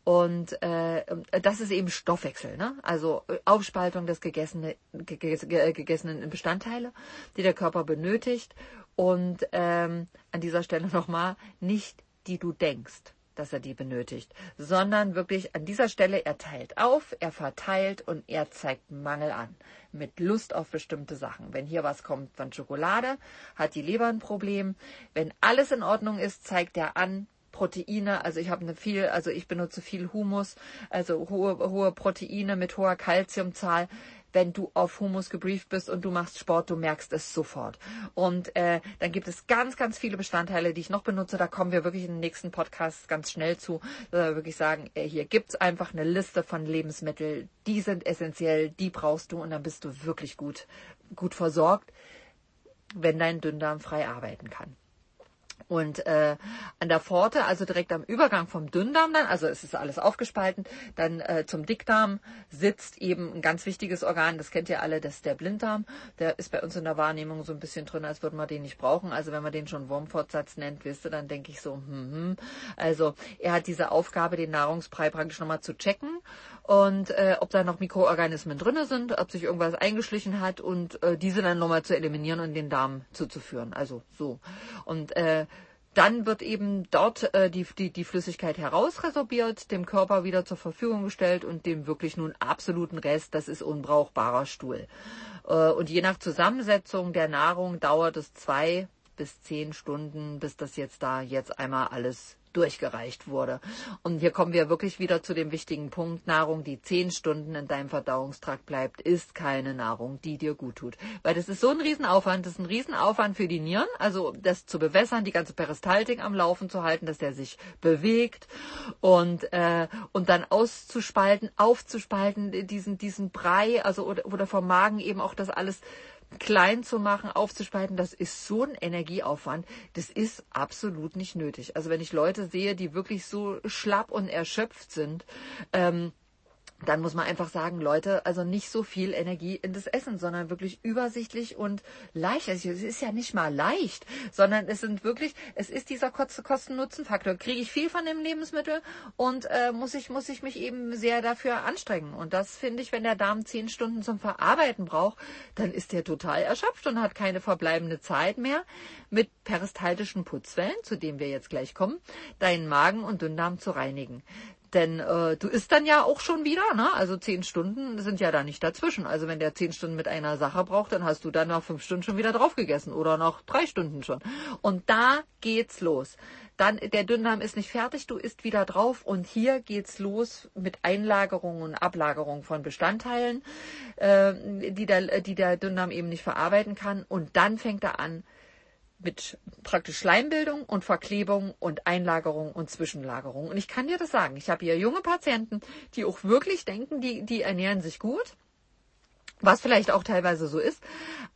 Und äh, das ist eben Stoffwechsel, ne? also äh, Aufspaltung des gegessene, gegessenen Bestandteile, die der Körper benötigt. Und ähm, an dieser Stelle nochmal, nicht die du denkst dass er die benötigt, sondern wirklich an dieser Stelle, er teilt auf, er verteilt und er zeigt Mangel an. Mit Lust auf bestimmte Sachen. Wenn hier was kommt von Schokolade, hat die Leber ein Problem. Wenn alles in Ordnung ist, zeigt er an, Proteine, also ich habe eine viel, also ich benutze viel Humus, also hohe, hohe Proteine mit hoher Kalziumzahl wenn du auf Humus gebrieft bist und du machst Sport, du merkst es sofort. Und äh, dann gibt es ganz, ganz viele Bestandteile, die ich noch benutze. Da kommen wir wirklich in den nächsten Podcast ganz schnell zu. Da wirklich sagen, äh, hier gibt's einfach eine Liste von Lebensmitteln, die sind essentiell, die brauchst du und dann bist du wirklich gut, gut versorgt, wenn dein Dünndarm frei arbeiten kann. Und äh, an der Pforte, also direkt am Übergang vom Dünndarm dann, also es ist alles aufgespalten, dann äh, zum Dickdarm sitzt eben ein ganz wichtiges Organ, das kennt ihr alle, das ist der Blinddarm. Der ist bei uns in der Wahrnehmung so ein bisschen drin, als würde man den nicht brauchen. Also wenn man den schon Wurmfortsatz nennt, wisst ihr, dann denke ich so, hm, hm. Also er hat diese Aufgabe, den Nahrungsbrei praktisch nochmal zu checken und äh, ob da noch Mikroorganismen drinne sind, ob sich irgendwas eingeschlichen hat und äh, diese dann nochmal zu eliminieren und den Darm zuzuführen. Also so. Und äh, dann wird eben dort äh, die, die, die Flüssigkeit herausresorbiert, dem Körper wieder zur Verfügung gestellt und dem wirklich nun absoluten Rest, das ist unbrauchbarer Stuhl. Äh, und je nach Zusammensetzung der Nahrung dauert es zwei bis zehn Stunden, bis das jetzt da jetzt einmal alles durchgereicht wurde. Und hier kommen wir wirklich wieder zu dem wichtigen Punkt. Nahrung, die zehn Stunden in deinem Verdauungstrakt bleibt, ist keine Nahrung, die dir gut tut. Weil das ist so ein Riesenaufwand. Das ist ein Riesenaufwand für die Nieren. Also das zu bewässern, die ganze Peristaltik am Laufen zu halten, dass der sich bewegt und, äh, und dann auszuspalten, aufzuspalten, diesen, diesen Brei, also oder, oder vom Magen eben auch das alles klein zu machen, aufzuspalten, das ist so ein Energieaufwand. Das ist absolut nicht nötig. Also wenn ich Leute sehe, die wirklich so schlapp und erschöpft sind, ähm, dann muss man einfach sagen, Leute, also nicht so viel Energie in das Essen, sondern wirklich übersichtlich und leicht. Also es ist ja nicht mal leicht, sondern es sind wirklich, es ist dieser Kosten-Nutzen-Faktor. Kriege ich viel von dem Lebensmittel und äh, muss ich muss ich mich eben sehr dafür anstrengen. Und das finde ich, wenn der Darm zehn Stunden zum Verarbeiten braucht, dann ist der total erschöpft und hat keine verbleibende Zeit mehr, mit peristaltischen Putzwellen, zu dem wir jetzt gleich kommen, deinen Magen und Dünndarm zu reinigen. Denn äh, du isst dann ja auch schon wieder, ne? Also zehn Stunden sind ja da nicht dazwischen. Also wenn der zehn Stunden mit einer Sache braucht, dann hast du dann nach fünf Stunden schon wieder drauf gegessen oder nach drei Stunden schon. Und da geht's los. Dann der Dünndarm ist nicht fertig, du isst wieder drauf und hier geht's los mit Einlagerung und Ablagerung von Bestandteilen, äh, die, der, die der Dünndarm eben nicht verarbeiten kann. Und dann fängt er an, mit praktisch Schleimbildung und Verklebung und Einlagerung und Zwischenlagerung. Und ich kann dir das sagen. Ich habe hier junge Patienten, die auch wirklich denken, die, die ernähren sich gut. Was vielleicht auch teilweise so ist,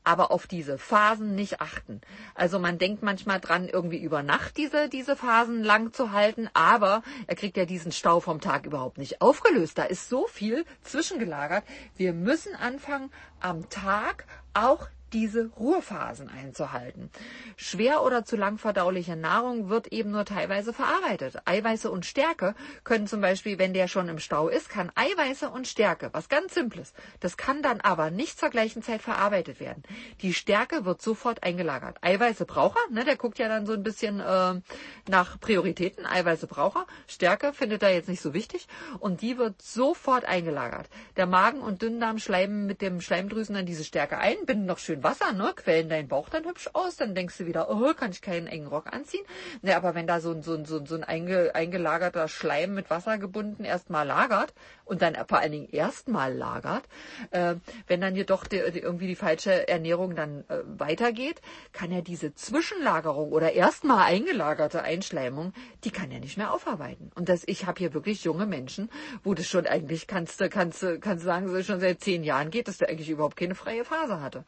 aber auf diese Phasen nicht achten. Also man denkt manchmal dran, irgendwie über Nacht diese, diese Phasen lang zu halten, aber er kriegt ja diesen Stau vom Tag überhaupt nicht aufgelöst. Da ist so viel zwischengelagert. Wir müssen anfangen, am Tag auch diese Ruhephasen einzuhalten. Schwer oder zu lang verdauliche Nahrung wird eben nur teilweise verarbeitet. Eiweiße und Stärke können zum Beispiel, wenn der schon im Stau ist, kann Eiweiße und Stärke, was ganz Simples, das kann dann aber nicht zur gleichen Zeit verarbeitet werden. Die Stärke wird sofort eingelagert. Eiweiße braucht er, ne, der guckt ja dann so ein bisschen äh, nach Prioritäten. Eiweiße braucht er, Stärke findet er jetzt nicht so wichtig und die wird sofort eingelagert. Der Magen und Dünndarm schleimen mit dem Schleimdrüsen dann diese Stärke ein, binden noch schön Wasser, ne, quellen deinen Bauch dann hübsch aus, dann denkst du wieder, oh, kann ich keinen engen Rock anziehen. Ne, aber wenn da so ein, so ein, so ein, so ein eingelagerter Schleim mit Wasser gebunden erstmal lagert und dann vor allen Dingen erstmal lagert, äh, wenn dann jedoch die, die, irgendwie die falsche Ernährung dann äh, weitergeht, kann er diese Zwischenlagerung oder erstmal eingelagerte Einschleimung, die kann er nicht mehr aufarbeiten. Und das, ich habe hier wirklich junge Menschen, wo das schon eigentlich kannst du kannst kannst sagen, schon seit zehn Jahren geht, dass der eigentlich überhaupt keine freie Phase hatte.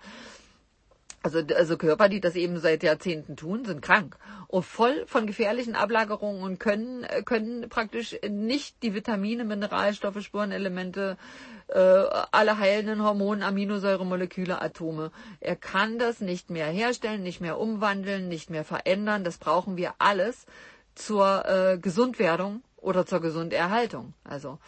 Also, also Körper, die das eben seit Jahrzehnten tun, sind krank und voll von gefährlichen Ablagerungen und können, können praktisch nicht die Vitamine, Mineralstoffe, Spurenelemente, äh, alle heilenden Hormone, Aminosäuremoleküle, Atome. Er kann das nicht mehr herstellen, nicht mehr umwandeln, nicht mehr verändern. Das brauchen wir alles zur äh, Gesundwerdung oder zur Gesunderhaltung. Also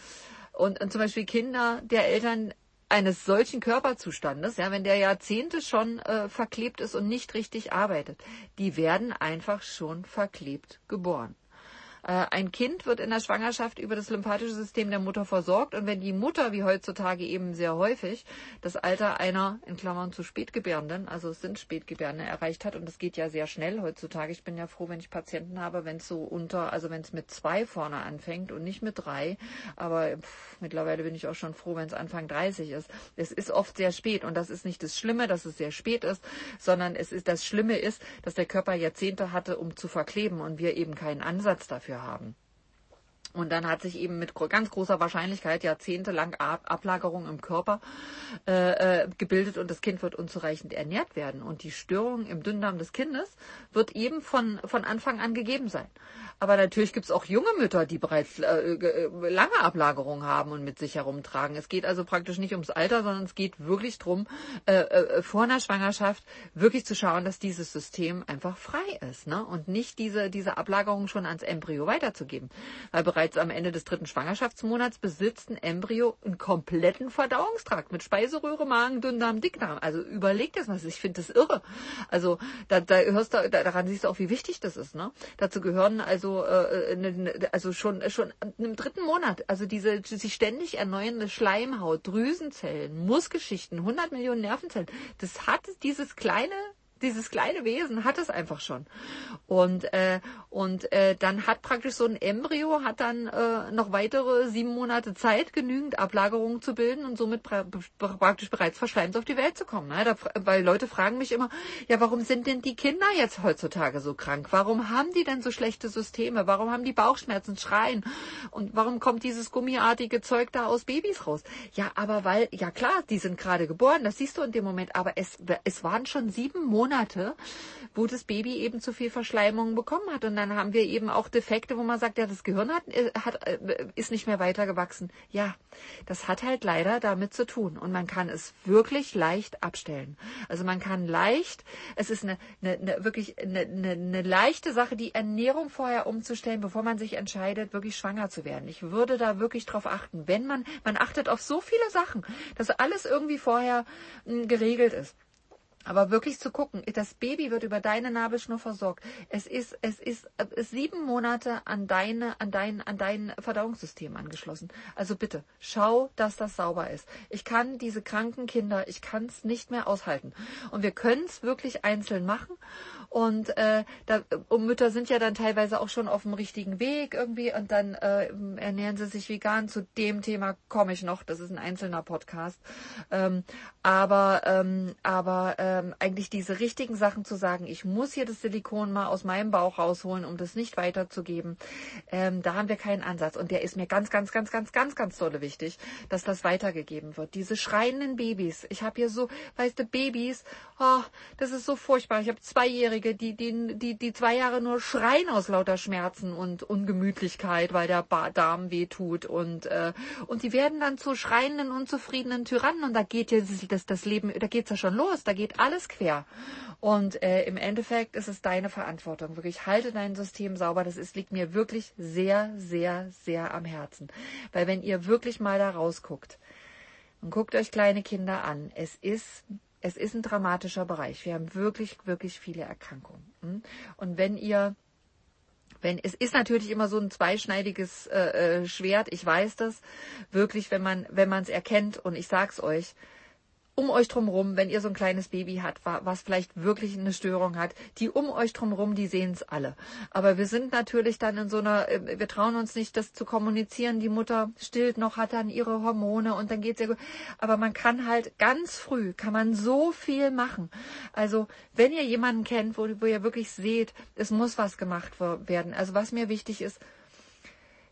und, und zum Beispiel Kinder der Eltern eines solchen Körperzustandes, ja, wenn der Jahrzehnte schon äh, verklebt ist und nicht richtig arbeitet, die werden einfach schon verklebt geboren. Äh, ein Kind wird in der Schwangerschaft über das lymphatische System der Mutter versorgt und wenn die Mutter, wie heutzutage eben sehr häufig, das Alter einer, in Klammern zu Spätgebärenden, also es sind Spätgebärende erreicht hat und das geht ja sehr schnell heutzutage. Ich bin ja froh, wenn ich Patienten habe, wenn es so unter, also wenn es mit zwei vorne anfängt und nicht mit drei, aber pff, mittlerweile bin ich auch schon froh, wenn es Anfang 30 ist. Es ist oft sehr spät und das ist nicht das Schlimme, dass es sehr spät ist, sondern es ist, das Schlimme ist, dass der Körper Jahrzehnte hatte, um zu verkleben und wir eben keinen Ansatz dafür haben. Und dann hat sich eben mit ganz großer Wahrscheinlichkeit jahrzehntelang Ablagerung im Körper äh, äh, gebildet und das Kind wird unzureichend ernährt werden. Und die Störung im Dünndarm des Kindes wird eben von, von Anfang an gegeben sein. Aber natürlich gibt es auch junge Mütter, die bereits äh, äh, lange Ablagerungen haben und mit sich herumtragen. Es geht also praktisch nicht ums Alter, sondern es geht wirklich darum, äh, äh, vor einer Schwangerschaft wirklich zu schauen, dass dieses System einfach frei ist ne? und nicht diese, diese Ablagerung schon ans Embryo weiterzugeben. Weil bereits am Ende des dritten Schwangerschaftsmonats besitzt ein Embryo einen kompletten Verdauungstrakt mit Speiseröhre, Magen, Dünndarm, Dickdarm. Also überleg das mal. Ich finde das irre. Also da, da hörst du, da, daran siehst du auch, wie wichtig das ist. Ne? Dazu gehören also äh, ne, ne, also schon schon im dritten Monat, also diese sich ständig erneuernde Schleimhaut, Drüsenzellen, Muskelschichten, 100 Millionen Nervenzellen, das hat dieses kleine dieses kleine Wesen hat es einfach schon. Und, äh, und äh, dann hat praktisch so ein Embryo hat dann äh, noch weitere sieben Monate Zeit, genügend Ablagerungen zu bilden und somit pra praktisch bereits verschleimt auf die Welt zu kommen. Ne? Da, weil Leute fragen mich immer, ja, warum sind denn die Kinder jetzt heutzutage so krank? Warum haben die denn so schlechte Systeme? Warum haben die Bauchschmerzen, Schreien? Und warum kommt dieses gummiartige Zeug da aus Babys raus? Ja, aber weil, ja klar, die sind gerade geboren, das siehst du in dem Moment, aber es, es waren schon sieben Monate Monate, wo das Baby eben zu viel Verschleimung bekommen hat. Und dann haben wir eben auch Defekte, wo man sagt, ja, das Gehirn hat, äh, hat, äh, ist nicht mehr weitergewachsen. Ja, das hat halt leider damit zu tun. Und man kann es wirklich leicht abstellen. Also man kann leicht, es ist eine, eine, eine wirklich eine, eine, eine leichte Sache, die Ernährung vorher umzustellen, bevor man sich entscheidet, wirklich schwanger zu werden. Ich würde da wirklich drauf achten. Wenn man, man achtet auf so viele Sachen, dass alles irgendwie vorher hm, geregelt ist. Aber wirklich zu gucken, das Baby wird über deine Nabelschnur versorgt. Es ist, es ist, sieben Monate an deine, an dein, an dein Verdauungssystem angeschlossen. Also bitte, schau, dass das sauber ist. Ich kann diese kranken Kinder, ich kann es nicht mehr aushalten. Und wir können es wirklich einzeln machen. Und, äh, da, und Mütter sind ja dann teilweise auch schon auf dem richtigen Weg irgendwie und dann äh, ernähren sie sich vegan. Zu dem Thema komme ich noch. Das ist ein einzelner Podcast. Ähm, aber, ähm, aber äh, ähm, eigentlich diese richtigen Sachen zu sagen, ich muss hier das Silikon mal aus meinem Bauch rausholen, um das nicht weiterzugeben, ähm, da haben wir keinen Ansatz. Und der ist mir ganz, ganz, ganz, ganz, ganz, ganz dolle wichtig, dass das weitergegeben wird. Diese schreienden Babys. Ich habe hier so, weißt du, Babys, oh, das ist so furchtbar. Ich habe Zweijährige, die, die, die, die zwei Jahre nur schreien aus lauter Schmerzen und Ungemütlichkeit, weil der Darm weh tut. Und, äh, und die werden dann zu schreienden, unzufriedenen Tyrannen. Und da geht ja das, das Leben, da geht's ja schon los. Da geht alles quer. Und äh, im Endeffekt ist es deine Verantwortung. Wirklich, halte dein System sauber. Das ist, liegt mir wirklich sehr, sehr, sehr am Herzen. Weil wenn ihr wirklich mal da rausguckt und guckt euch kleine Kinder an, es ist es ist ein dramatischer Bereich. Wir haben wirklich, wirklich viele Erkrankungen. Hm? Und wenn ihr wenn es ist natürlich immer so ein zweischneidiges äh, äh Schwert, ich weiß das, wirklich, wenn man wenn man es erkennt und ich sag's euch, um euch drumherum, wenn ihr so ein kleines Baby habt, was vielleicht wirklich eine Störung hat, die um euch drumherum, die sehen es alle. Aber wir sind natürlich dann in so einer, äh, wir trauen uns nicht, das zu kommunizieren. Die Mutter stillt noch, hat dann ihre Hormone und dann geht's ja gut. Aber man kann halt ganz früh, kann man so viel machen. Also wenn ihr jemanden kennt, wo, wo ihr wirklich seht, es muss was gemacht werden. Also was mir wichtig ist,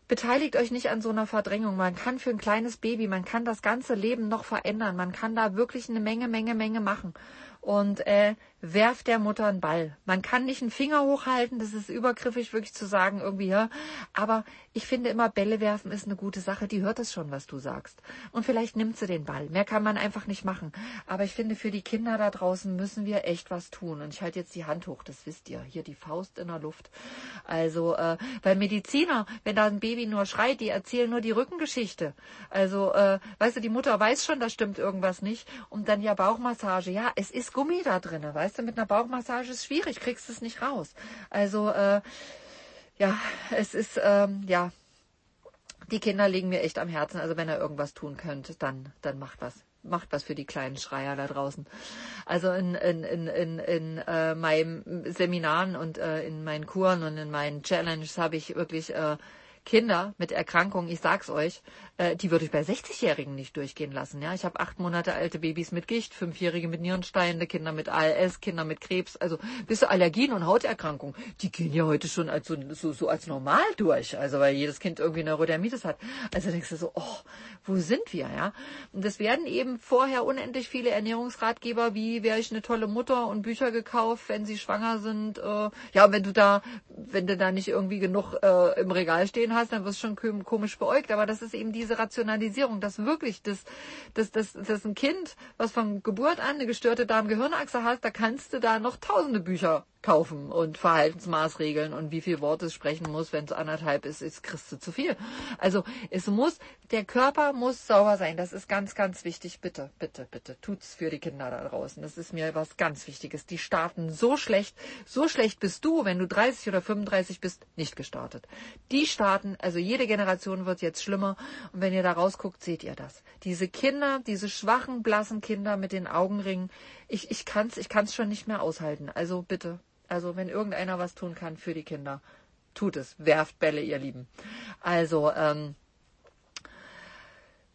beteiligt euch nicht an so einer Verdrängung. Man kann für ein kleines Baby, man kann das ganze Leben noch verändern. Man kann da wirklich eine Menge, Menge, Menge machen und äh, werft der Mutter einen Ball. Man kann nicht einen Finger hochhalten, das ist übergriffig wirklich zu sagen irgendwie, ja. Aber ich finde immer, Bälle werfen ist eine gute Sache. Die hört es schon, was du sagst. Und vielleicht nimmt sie den Ball. Mehr kann man einfach nicht machen. Aber ich finde, für die Kinder da draußen müssen wir echt was tun. Und ich halte jetzt die Hand hoch, das wisst ihr. Hier die Faust in der Luft. Also, äh, weil Mediziner, wenn da ein Baby nur schreit, die erzählen nur die Rückengeschichte. Also, äh, weißt du, die Mutter weiß schon, da stimmt irgendwas nicht. Und dann ja Bauchmassage. Ja, es ist Gummi da drin, weißt du, mit einer Bauchmassage ist schwierig, kriegst es nicht raus. Also, äh, ja, es ist, ähm, ja, die Kinder liegen mir echt am Herzen. Also wenn ihr irgendwas tun könnt, dann, dann macht was. Macht was für die kleinen Schreier da draußen. Also in, in, in, in, in äh, meinen Seminaren und äh, in meinen Kuren und in meinen Challenges habe ich wirklich äh, Kinder mit Erkrankungen, ich sag's euch, äh, die würde ich bei 60-Jährigen nicht durchgehen lassen. Ja, ich habe acht Monate alte Babys mit Gicht, fünfjährige mit Nierensteine, Kinder mit ALS, Kinder mit Krebs, also bis zu Allergien und Hauterkrankungen. Die gehen ja heute schon als so, so, so als normal durch, also weil jedes Kind irgendwie Neurodermitis hat. Also denkst du so, oh, wo sind wir, ja? Und es werden eben vorher unendlich viele Ernährungsratgeber, wie wäre ich eine tolle Mutter und Bücher gekauft, wenn sie schwanger sind. Äh, ja, wenn du da, wenn du da nicht irgendwie genug äh, im Regal stehen hast, dann wirst du schon komisch beäugt. Aber das ist eben diese diese Rationalisierung, dass wirklich das, das, das, das ein Kind, was von Geburt an eine gestörte Darm-Gehirnachse hat, da kannst du da noch tausende Bücher kaufen und Verhaltensmaßregeln und wie viel Worte es sprechen muss, wenn es anderthalb ist, ist du zu viel. Also es muss, der Körper muss sauber sein. Das ist ganz, ganz wichtig. Bitte, bitte, bitte, tut's für die Kinder da draußen. Das ist mir was ganz Wichtiges. Die starten so schlecht, so schlecht bist du, wenn du 30 oder 35 bist, nicht gestartet. Die starten, also jede Generation wird jetzt schlimmer. Und wenn ihr da rausguckt, seht ihr das. Diese Kinder, diese schwachen, blassen Kinder mit den Augenringen, ich, ich kann's, ich kann's schon nicht mehr aushalten. Also bitte, also wenn irgendeiner was tun kann für die Kinder, tut es. Werft Bälle, ihr Lieben. Also, ähm,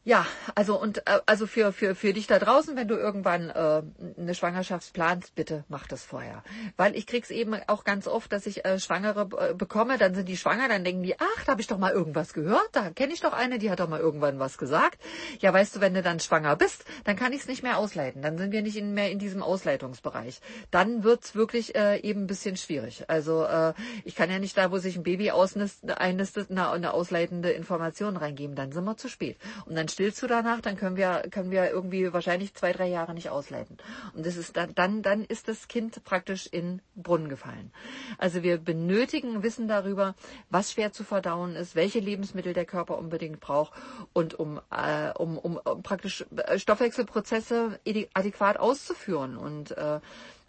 ja, also und äh, also für für für dich da draußen, wenn du irgendwann äh, eine Schwangerschaft planst, bitte mach das vorher, weil ich krieg's eben auch ganz oft, dass ich äh, Schwangere äh, bekomme, dann sind die schwanger, dann denken die, ach, da habe ich doch mal irgendwas gehört, da kenne ich doch eine, die hat doch mal irgendwann was gesagt. Ja, weißt du, wenn du dann schwanger bist, dann kann ich es nicht mehr ausleiten, dann sind wir nicht in, mehr in diesem Ausleitungsbereich. Dann wird's wirklich äh, eben ein bisschen schwierig. Also äh, ich kann ja nicht da, wo sich ein Baby ausnistet, einnistet, eine, eine ausleitende Information reingeben, dann sind wir zu spät und dann stillst du danach, dann können wir, können wir irgendwie wahrscheinlich zwei, drei Jahre nicht ausleiten. Und das ist dann, dann, dann ist das Kind praktisch in Brunnen gefallen. Also wir benötigen Wissen darüber, was schwer zu verdauen ist, welche Lebensmittel der Körper unbedingt braucht und um, äh, um, um, um praktisch Stoffwechselprozesse adäquat auszuführen und äh,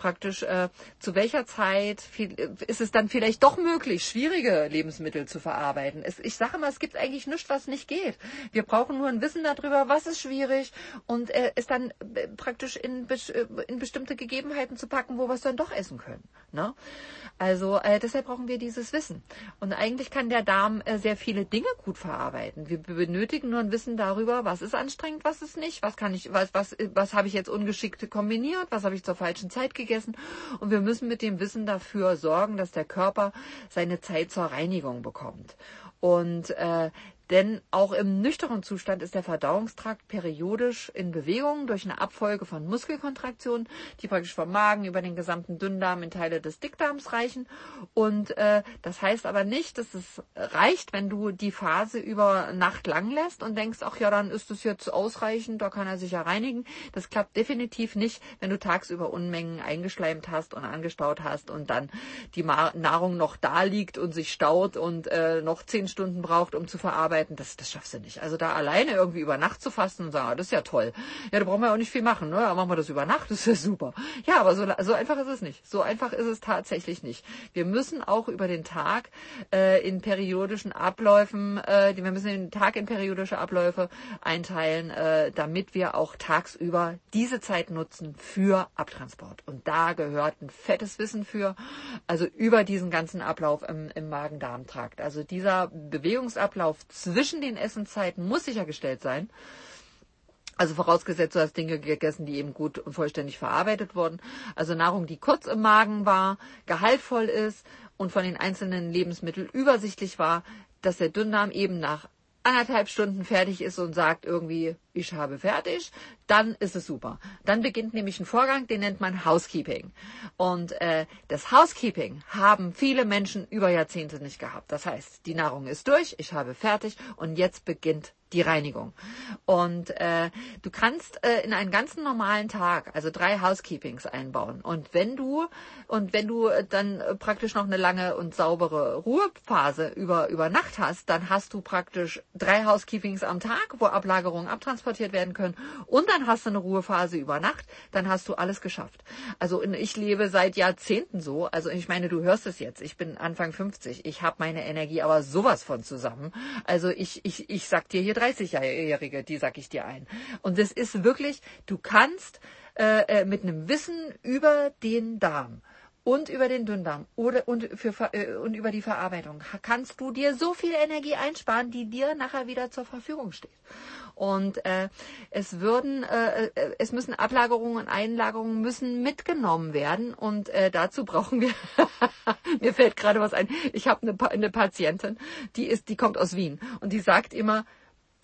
praktisch äh, zu welcher Zeit viel, äh, ist es dann vielleicht doch möglich, schwierige Lebensmittel zu verarbeiten. Es, ich sage immer, es gibt eigentlich nichts, was nicht geht. Wir brauchen nur ein Wissen darüber, was ist schwierig und äh, es dann äh, praktisch in, äh, in bestimmte Gegebenheiten zu packen, wo wir es dann doch essen können. Ne? Also äh, deshalb brauchen wir dieses Wissen. Und eigentlich kann der Darm sehr viele Dinge gut verarbeiten. Wir benötigen nur ein Wissen darüber, was ist anstrengend, was ist nicht, was kann ich, was, was, was habe ich jetzt ungeschickt kombiniert, was habe ich zur falschen Zeit gegeben gegessen. Und wir müssen mit dem Wissen dafür sorgen, dass der Körper seine Zeit zur Reinigung bekommt. Und äh, Denn auch im nüchternen Zustand ist der Verdauungstrakt periodisch in Bewegung durch eine Abfolge von Muskelkontraktionen, die praktisch vom Magen über den gesamten Dünndarm in Teile des Dickdarms reichen. Und äh, das heißt aber nicht, dass es reicht, wenn du die Phase über Nacht lang lässt und denkst, ach ja, dann ist es jetzt ausreichend, da kann er sich ja reinigen. Das klappt definitiv nicht, wenn du tagsüber Unmengen eingeschleimt hast und angestaut hast und dann die Nahrung noch da liegt und sich staut und äh, noch zehn Stunden braucht, um zu verarbeiten arbeiten, das, das schaffst du nicht. Also da alleine irgendwie über Nacht zu fasten und sagen, ah, das ist ja toll. Ja, da brauchen wir auch nicht viel machen, ne? Aber machen wir das über Nacht, das ist ja super. Ja, aber so, so einfach ist es nicht. So einfach ist es tatsächlich nicht. Wir müssen auch über den Tag äh, in periodischen Abläufen, äh, wir müssen den Tag in periodische Abläufe einteilen, äh, damit wir auch tagsüber diese Zeit nutzen für Abtransport. Und da gehört ein fettes Wissen für, also über diesen ganzen Ablauf im, im Magen-Darm-Trakt. Also dieser Bewegungsablauf zwischen den Essenszeiten muss sichergestellt sein. Also vorausgesetzt, du hast Dinge gegessen, die eben gut und vollständig verarbeitet wurden. Also Nahrung, die kurz im Magen war, gehaltvoll ist und von den einzelnen Lebensmitteln übersichtlich war, dass der Dünndarm eben nach anderthalb Stunden fertig ist und sagt irgendwie, ich habe fertig, dann ist es super. Dann beginnt nämlich ein Vorgang, den nennt man Housekeeping. Und äh, das Housekeeping haben viele Menschen über Jahrzehnte nicht gehabt. Das heißt, die Nahrung ist durch, ich habe fertig und jetzt beginnt die Reinigung. Und äh, du kannst äh, in einen ganz normalen Tag, also drei Housekeepings einbauen. Und wenn du und wenn du äh, dann äh, praktisch noch eine lange und saubere Ruhephase über über Nacht hast, dann hast du praktisch drei Housekeepings am Tag, wo Ablagerungen abtransportiert werden können. Und dann hast du eine Ruhephase über Nacht. Dann hast du alles geschafft. Also ich lebe seit Jahrzehnten so. Also ich meine, du hörst es jetzt. Ich bin Anfang 50. Ich habe meine Energie aber sowas von zusammen. Also ich ich ich sag dir hier 30-Jährige, die sag ich dir ein. Und es ist wirklich, du kannst äh, äh, mit einem Wissen über den Darm und über den Dünndarm oder und, für, äh, und über die Verarbeitung kannst du dir so viel Energie einsparen, die dir nachher wieder zur Verfügung steht. Und äh, es würden, äh, äh es müssen Ablagerungen und Einlagerungen müssen mitgenommen werden. Und äh, dazu brauchen wir. mir fällt gerade was ein. Ich habe eine, eine Patientin, die ist, die kommt aus Wien und die sagt immer,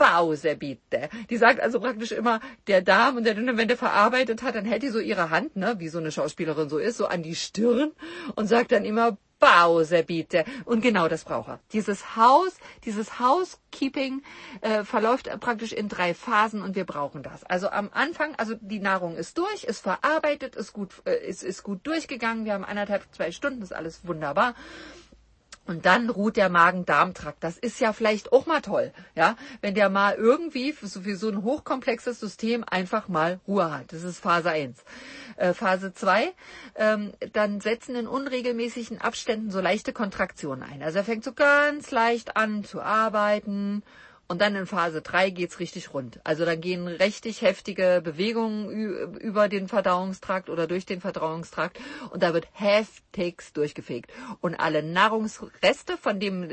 Pause bitte. Die sagt also praktisch immer, der Darm und der Dünne, wenn der verarbeitet hat, dann hält die so ihre Hand, ne, wie so eine Schauspielerin so ist, so an die Stirn und sagt dann immer Pause bitte. Und genau das braucht er. Dieses Haus, dieses Housekeeping äh, verläuft praktisch in drei Phasen und wir brauchen das. Also am Anfang, also die Nahrung ist durch, ist verarbeitet, ist gut, äh, ist, ist gut durchgegangen. Wir haben anderthalb, zwei Stunden, ist alles wunderbar. Und dann ruht der Magen-Darm-Trakt. Das ist ja vielleicht auch mal toll, ja, wenn der mal irgendwie für so, ein hochkomplexes System einfach mal Ruhe hat. Das ist Phase 1. Äh, Phase 2, ähm, dann setzen in unregelmäßigen Abständen so leichte Kontraktionen ein. Also er fängt so ganz leicht an zu arbeiten und dann in Phase 3 geht's richtig rund. Also dann gehen richtig heftige Bewegungen über den Verdauungstrakt oder durch den Verdauungstrakt und da wird heftigst durchgefegt. Und alle Nahrungsreste von dem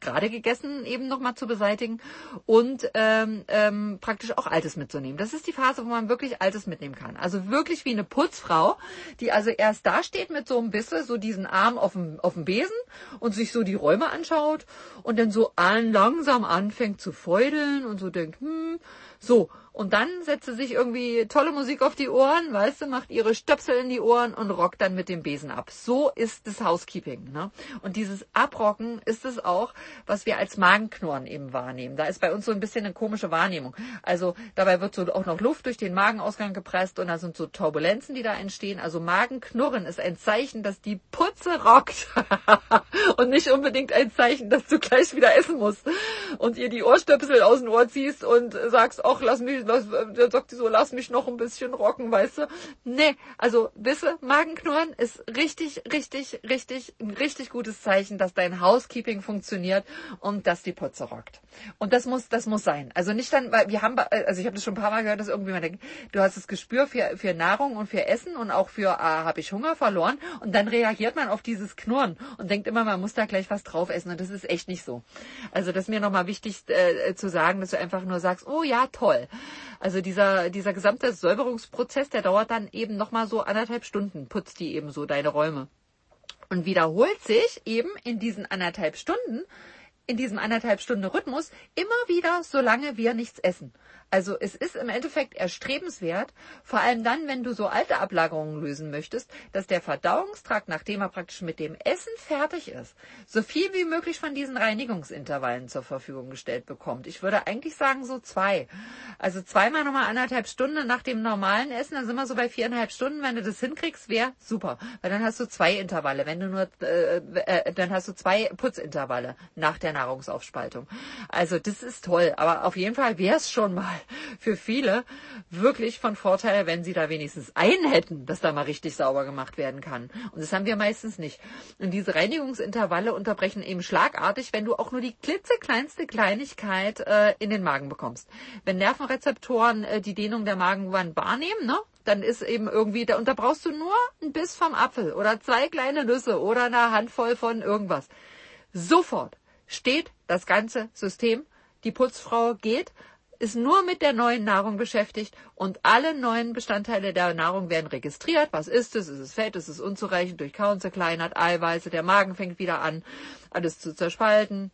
gerade gegessen eben nochmal zu beseitigen und ähm, ähm, praktisch auch Altes mitzunehmen. Das ist die Phase, wo man wirklich Altes mitnehmen kann. Also wirklich wie eine Putzfrau, die also erst da steht mit so einem Bisse, so diesen Arm auf dem, auf dem Besen und sich so die Räume anschaut und dann so langsam anfängt zu feudeln und so denkt, hm, so. Und dann setzt sie sich irgendwie tolle Musik auf die Ohren, weißt du, macht ihre Stöpsel in die Ohren und rockt dann mit dem Besen ab. So ist das Housekeeping. Ne? Und dieses Abrocken ist es auch, was wir als Magenknurren eben wahrnehmen. Da ist bei uns so ein bisschen eine komische Wahrnehmung. Also dabei wird so auch noch Luft durch den Magenausgang gepresst und da sind so Turbulenzen, die da entstehen. Also Magenknurren ist ein Zeichen, dass die Putze rockt und nicht unbedingt ein Zeichen, dass du gleich wieder essen musst und ihr die Ohrstöpsel aus dem Ohr ziehst und sagst, ach, lass mich lass, dann sagt sie so, lass mich noch ein bisschen rocken, weißt du? Nee, also wisse, Magenknurren ist richtig, richtig, richtig, ein richtig gutes Zeichen, dass dein Housekeeping funktioniert und dass die Putze rockt. Und das muss, das muss sein. Also nicht dann, weil wir haben, also ich habe das schon ein paar Mal gehört, dass irgendwie man denkt, du hast das Gespür für, für Nahrung und für Essen und auch für, ah, habe ich Hunger verloren und dann reagiert man auf dieses Knurren und denkt immer, man muss da gleich was drauf essen und das ist echt nicht so. Also das ist mir nochmal wichtig äh, zu sagen, dass du einfach nur sagst, oh ja, toll. Also dieser, dieser gesamte Säuberungsprozess, der dauert dann eben nochmal so anderthalb Stunden, putzt die eben so deine Räume. Und wiederholt sich eben in diesen anderthalb Stunden in diesem anderthalb Stunden Rhythmus immer wieder, solange wir nichts essen. Also es ist im Endeffekt erstrebenswert, vor allem dann, wenn du so alte Ablagerungen lösen möchtest, dass der Verdauungstrakt, nachdem er praktisch mit dem Essen fertig ist, so viel wie möglich von diesen Reinigungsintervallen zur Verfügung gestellt bekommt. Ich würde eigentlich sagen so zwei. Also zweimal nochmal anderthalb Stunden nach dem normalen Essen, dann sind wir so bei viereinhalb Stunden. Wenn du das hinkriegst, wäre super. Weil dann hast du zwei Intervalle. Wenn du nur, äh, äh, dann hast du zwei Putzintervalle nach der Nahrungsaufspaltung. Also das ist toll. Aber auf jeden Fall wäre es schon mal für viele wirklich von Vorteil, wenn sie da wenigstens einen hätten, dass da mal richtig sauber gemacht werden kann. Und das haben wir meistens nicht. Und diese Reinigungsintervalle unterbrechen eben schlagartig, wenn du auch nur die klitzekleinste Kleinigkeit äh, in den Magen bekommst. Wenn Nervenrezeptoren äh, die Dehnung der Magenwand wahrnehmen, ne, dann ist eben irgendwie, da, und da brauchst du nur ein Biss vom Apfel oder zwei kleine Nüsse oder eine Handvoll von irgendwas. Sofort steht das ganze System. Die Putzfrau geht, ist nur mit der neuen Nahrung beschäftigt und alle neuen Bestandteile der Nahrung werden registriert. Was ist es? Ist es Fett? Ist es unzureichend durch Kauen zerkleinert? Eiweiße? Der Magen fängt wieder an, alles zu zerspalten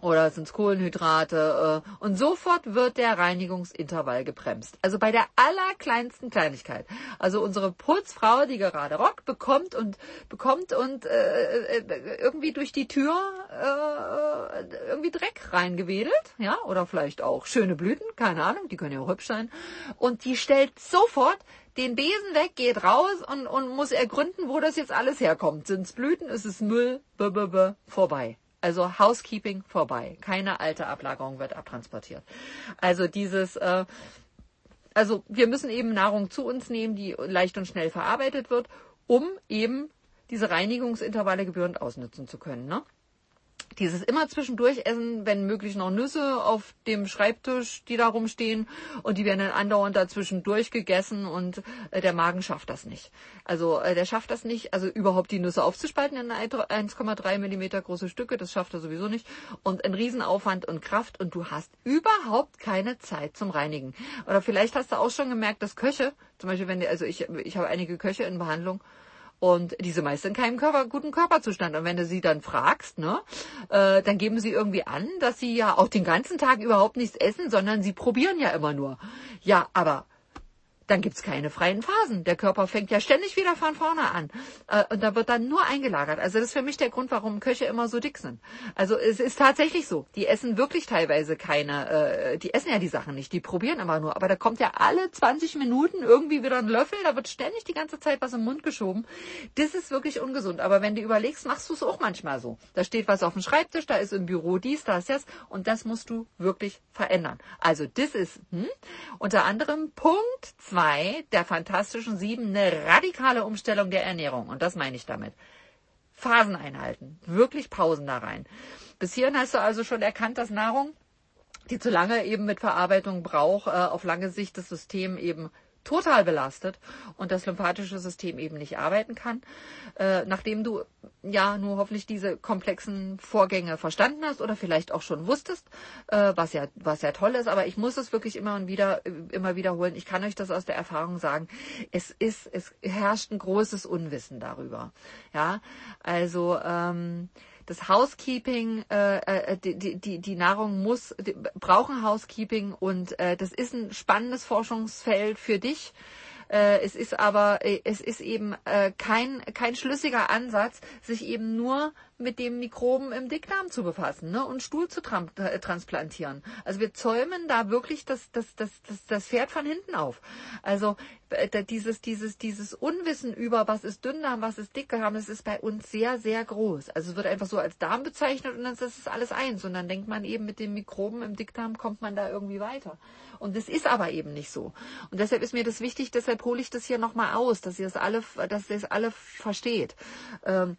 oder sind Kohlenhydrate äh, und sofort wird der Reinigungsintervall gebremst. Also bei der allerkleinsten Kleinigkeit. Also unsere Putzfrau, die gerade rockt, bekommt und bekommt und äh, äh, irgendwie durch die Tür äh, irgendwie Dreck reingewedelt, ja, oder vielleicht auch schöne Blüten, keine Ahnung, die können ja auch hübsch sein. Und die stellt sofort den Besen weg, geht raus und, und muss ergründen, wo das jetzt alles herkommt. Sind es Blüten, ist es Müll, b, b, b, vorbei. Also Housekeeping vorbei. Keine alte Ablagerung wird abtransportiert. Also dieses, äh, also wir müssen eben Nahrung zu uns nehmen, die leicht und schnell verarbeitet wird, um eben diese Reinigungsintervalle gebührend ausnutzen zu können. Ne? Dieses immer zwischendurch essen, wenn möglich noch Nüsse auf dem Schreibtisch, die da rumstehen und die werden dann andauernd dazwischen durchgegessen und äh, der Magen schafft das nicht. Also äh, der schafft das nicht, also überhaupt die Nüsse aufzuspalten in 1,3 Millimeter große Stücke, das schafft er sowieso nicht und ein Riesenaufwand und Kraft und du hast überhaupt keine Zeit zum Reinigen. Oder vielleicht hast du auch schon gemerkt, dass Köche, zum Beispiel wenn die, also ich, ich habe einige Köche in Behandlung, und diese meist in keinem Körper, guten Körperzustand. Und wenn du sie dann fragst, ne, äh, dann geben sie irgendwie an, dass sie ja auch den ganzen Tag überhaupt nichts essen, sondern sie probieren ja immer nur. Ja, aber dann gibt's keine freien Phasen. Der Körper fängt ja ständig wieder von vorne an. Äh, und da wird dann nur eingelagert. Also das ist für mich der Grund, warum Köche immer so dick sind. Also es ist tatsächlich so. Die essen wirklich teilweise keine, äh, die essen ja die Sachen nicht, die probieren immer nur. Aber da kommt ja alle 20 Minuten irgendwie wieder ein Löffel, da wird ständig die ganze Zeit was im Mund geschoben. Das ist wirklich ungesund. Aber wenn du überlegst, machst du es auch manchmal so. Da steht was auf dem Schreibtisch, da ist im Büro dies, das, das. Und das musst du wirklich verändern. Also das ist hm, unter anderem Punkt zwei 2 der Fantastischen Sieben eine radikale Umstellung der Ernährung. Und das meine ich damit. Phasen einhalten. Wirklich Pausen da rein. Bis hierhin hast du also schon erkannt, dass Nahrung, die zu lange eben mit Verarbeitung braucht, äh, auf lange Sicht das System eben total belastet und das lymphatische System eben nicht arbeiten kann. Äh, nachdem du ja nur hoffentlich diese komplexen Vorgänge verstanden hast oder vielleicht auch schon wusstest, äh, was ja was ja toll ist, aber ich muss es wirklich immer und wieder immer wiederholen. Ich kann euch das aus der Erfahrung sagen. Es ist es herrscht ein großes Unwissen darüber. Ja, also ähm, das Housekeeping, äh, äh, die, die, die Nahrung muss, die, brauchen Housekeeping und äh, das ist ein spannendes Forschungsfeld für dich. Äh, es ist aber, äh, es ist eben äh, kein, kein schlüssiger Ansatz, sich eben nur mit dem Mikroben im Dickdarm zu befassen ne? und Stuhl zu äh, transplantieren. Also wir zäumen da wirklich das, das, das, das, das Pferd von hinten auf. Also äh, dieses, dieses, dieses Unwissen über, was ist Dünndarm, was ist Dickdarm, das ist bei uns sehr, sehr groß. Also es wird einfach so als Darm bezeichnet und dann ist das alles eins. Und dann denkt man eben, mit den Mikroben im Dickdarm kommt man da irgendwie weiter. Und das ist aber eben nicht so. Und deshalb ist mir das wichtig, deshalb hole ich das hier nochmal aus, dass ihr es alle, dass ihr es alle versteht. Ähm,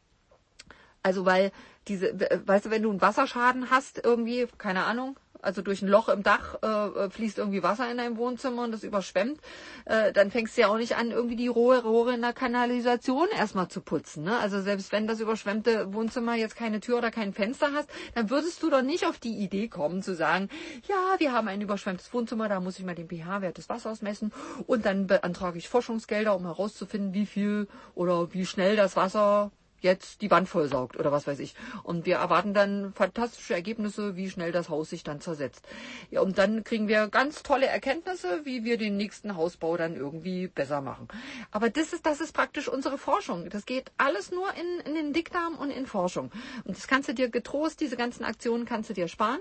also weil diese, weißt du, wenn du einen Wasserschaden hast, irgendwie, keine Ahnung, also durch ein Loch im Dach äh, fließt irgendwie Wasser in dein Wohnzimmer und das überschwemmt, äh, dann fängst du ja auch nicht an, irgendwie die Rohre, Rohre in der Kanalisation erstmal zu putzen. Ne? Also selbst wenn das überschwemmte Wohnzimmer jetzt keine Tür oder kein Fenster hast, dann würdest du doch nicht auf die Idee kommen zu sagen, ja, wir haben ein überschwemmtes Wohnzimmer, da muss ich mal den pH-Wert des Wassers messen und dann beantrage ich Forschungsgelder, um herauszufinden, wie viel oder wie schnell das Wasser jetzt die Wand vollsaugt oder was weiß ich. Und wir erwarten dann fantastische Ergebnisse, wie schnell das Haus sich dann zersetzt. Ja, und dann kriegen wir ganz tolle Erkenntnisse, wie wir den nächsten Hausbau dann irgendwie besser machen. Aber das ist, das ist praktisch unsere Forschung. Das geht alles nur in, in den Dickdarm und in Forschung. Und das kannst du dir getrost, diese ganzen Aktionen kannst du dir sparen,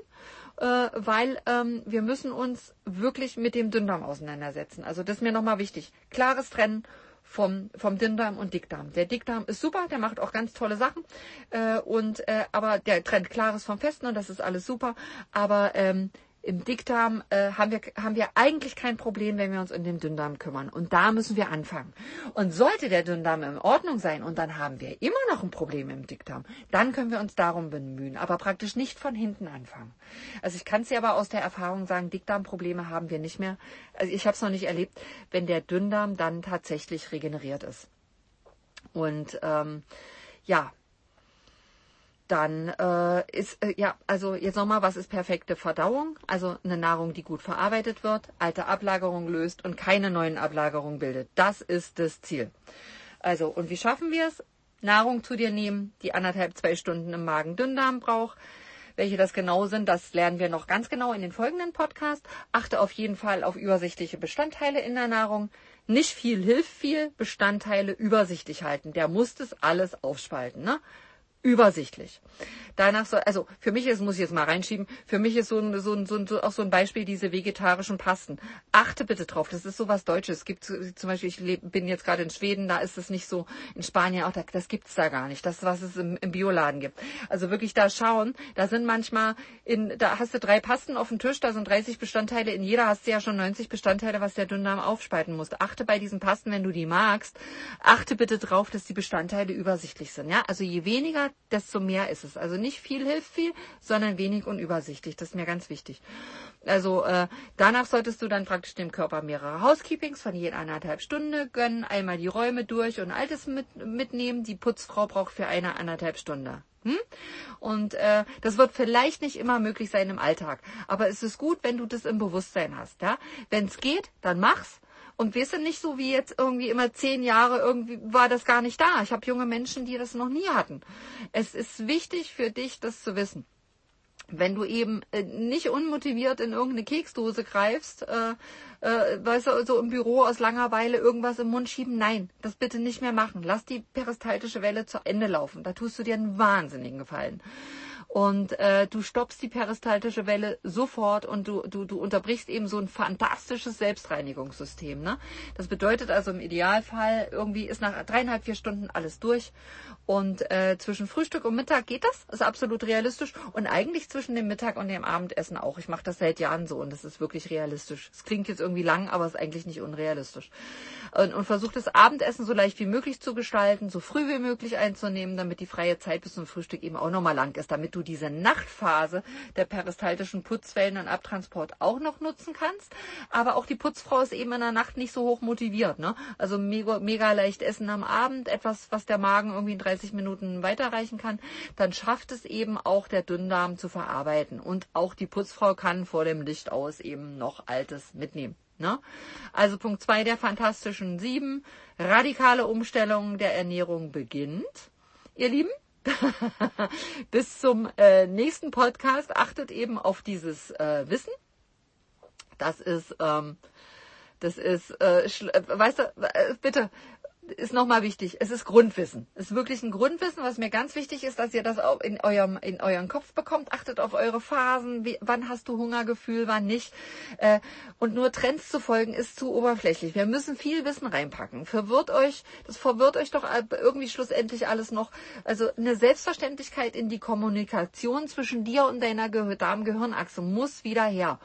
äh, weil ähm, wir müssen uns wirklich mit dem Dünndarm auseinandersetzen. Also das ist mir nochmal wichtig. Klares Trennen vom, vom Dünndarm und Dickdarm. Der Dickdarm ist super, der macht auch ganz tolle Sachen. Äh, und äh, aber der trennt Klares vom Festen und das ist alles super. Aber ähm, im Dickdarm äh, haben, wir, haben wir eigentlich kein Problem, wenn wir uns um den Dünndarm kümmern. Und da müssen wir anfangen. Und sollte der Dünndarm in Ordnung sein und dann haben wir immer noch ein Problem im Dickdarm, dann können wir uns darum bemühen, aber praktisch nicht von hinten anfangen. Also ich kann es dir aber aus der Erfahrung sagen, Dickdarmprobleme haben wir nicht mehr. Also ich habe es noch nicht erlebt, wenn der Dünndarm dann tatsächlich regeneriert ist. Und ähm, ja, dann äh, ist, äh, ja, also jetzt nochmal, was ist perfekte Verdauung? Also eine Nahrung, die gut verarbeitet wird, alte Ablagerung löst und keine neuen Ablagerungen bildet. Das ist das Ziel. Also, und wie schaffen wir es? Nahrung zu dir nehmen, die anderthalb, zwei Stunden im Magen-Dünndarm braucht. Welche das genau sind, das lernen wir noch ganz genau in den folgenden Podcast. Achte auf jeden Fall auf übersichtliche Bestandteile in der Nahrung. Nicht viel hilft viel, Bestandteile übersichtlich halten. Der muss das alles aufspalten. Ne? Übersichtlich. Danach soll, also für mich ist, muss ich jetzt mal reinschieben, für mich ist so ein, so ein, so ein, so auch so ein Beispiel diese vegetarischen Pasten. Achte bitte drauf, das ist so was Deutsches. Es gibt zum Beispiel, ich leb, bin jetzt gerade in Schweden, da ist es nicht so, in Spanien auch, da, das gibt's da gar nicht, das, was es im, im Bioladen gibt. Also wirklich da schauen, da sind manchmal, in, da hast du drei Pasten auf dem Tisch, da sind 30 Bestandteile, in jeder hast du ja schon 90 Bestandteile, was der Dünndarm aufspalten muss. Achte bei diesen Pasten, wenn du die magst, achte bitte drauf, dass die Bestandteile übersichtlich sind. Ja, also je weniger desto mehr ist es. Also nicht viel hilft viel, sondern wenig und übersichtlich. Das ist mir ganz wichtig. Also äh, danach solltest du dann praktisch dem Körper mehrere Housekeepings von je anderthalb Stunde gönnen, einmal die Räume durch und Altes mit, mitnehmen. Die Putzfrau braucht für eine anderthalb Stunde. Hm? Und äh, das wird vielleicht nicht immer möglich sein im Alltag, aber es ist gut, wenn du das im Bewusstsein hast. Ja? Wenn es geht, dann mach's. Und wir sind nicht so wie jetzt irgendwie immer zehn Jahre, irgendwie war das gar nicht da. Ich habe junge Menschen, die das noch nie hatten. Es ist wichtig für dich, das zu wissen. Wenn du eben äh, nicht unmotiviert in irgendeine Keksdose greifst, äh, äh, weißt du, so im Büro aus Langeweile irgendwas im Mund schieben, nein, das bitte nicht mehr machen. Lass die peristaltische Welle zu Ende laufen. Da tust du dir einen wahnsinnigen Gefallen und äh, du stoppst die peristaltische Welle sofort und du, du, du unterbrichst eben so ein fantastisches Selbstreinigungssystem. Ne? Das bedeutet also im Idealfall irgendwie ist nach dreieinhalb, vier Stunden alles durch und äh, zwischen Frühstück und Mittag geht das, ist absolut realistisch und eigentlich zwischen dem Mittag und dem Abendessen auch. Ich mache das seit Jahren so und das ist wirklich realistisch. Es klingt jetzt irgendwie lang, aber es ist eigentlich nicht unrealistisch. Und, und versucht das Abendessen so leicht wie möglich zu gestalten, so früh wie möglich einzunehmen, damit die freie Zeit bis zum Frühstück eben auch nochmal lang ist, damit du diese Nachtphase der peristaltischen Putzwellen und Abtransport auch noch nutzen kannst. Aber auch die Putzfrau ist eben in der Nacht nicht so hoch motiviert. Ne? Also mega, mega leicht essen am Abend, etwas, was der Magen irgendwie in 30 Minuten weiterreichen kann. Dann schafft es eben auch der Dünndarm zu verarbeiten. Und auch die Putzfrau kann vor dem Licht aus eben noch Altes mitnehmen. Ne? Also Punkt zwei der fantastischen sieben. Radikale Umstellung der Ernährung beginnt. Ihr Lieben, bis zum äh, nächsten Podcast achtet eben auf dieses äh, Wissen. Das ist, ähm, das ist, äh, äh weißt du, äh, bitte, ist nochmal wichtig. Es ist Grundwissen. Es ist wirklich ein Grundwissen, was mir ganz wichtig ist, dass ihr das auch in eurem, in euren Kopf bekommt. Achtet auf eure Phasen. Wie, wann hast du Hungergefühl, wann nicht? Äh, und nur Trends zu folgen ist zu oberflächlich. Wir müssen viel Wissen reinpacken. Verwirrt euch, das verwirrt euch doch irgendwie schlussendlich alles noch. Also eine Selbstverständlichkeit in die Kommunikation zwischen dir und deiner Darm-Gehirnachse muss wieder her.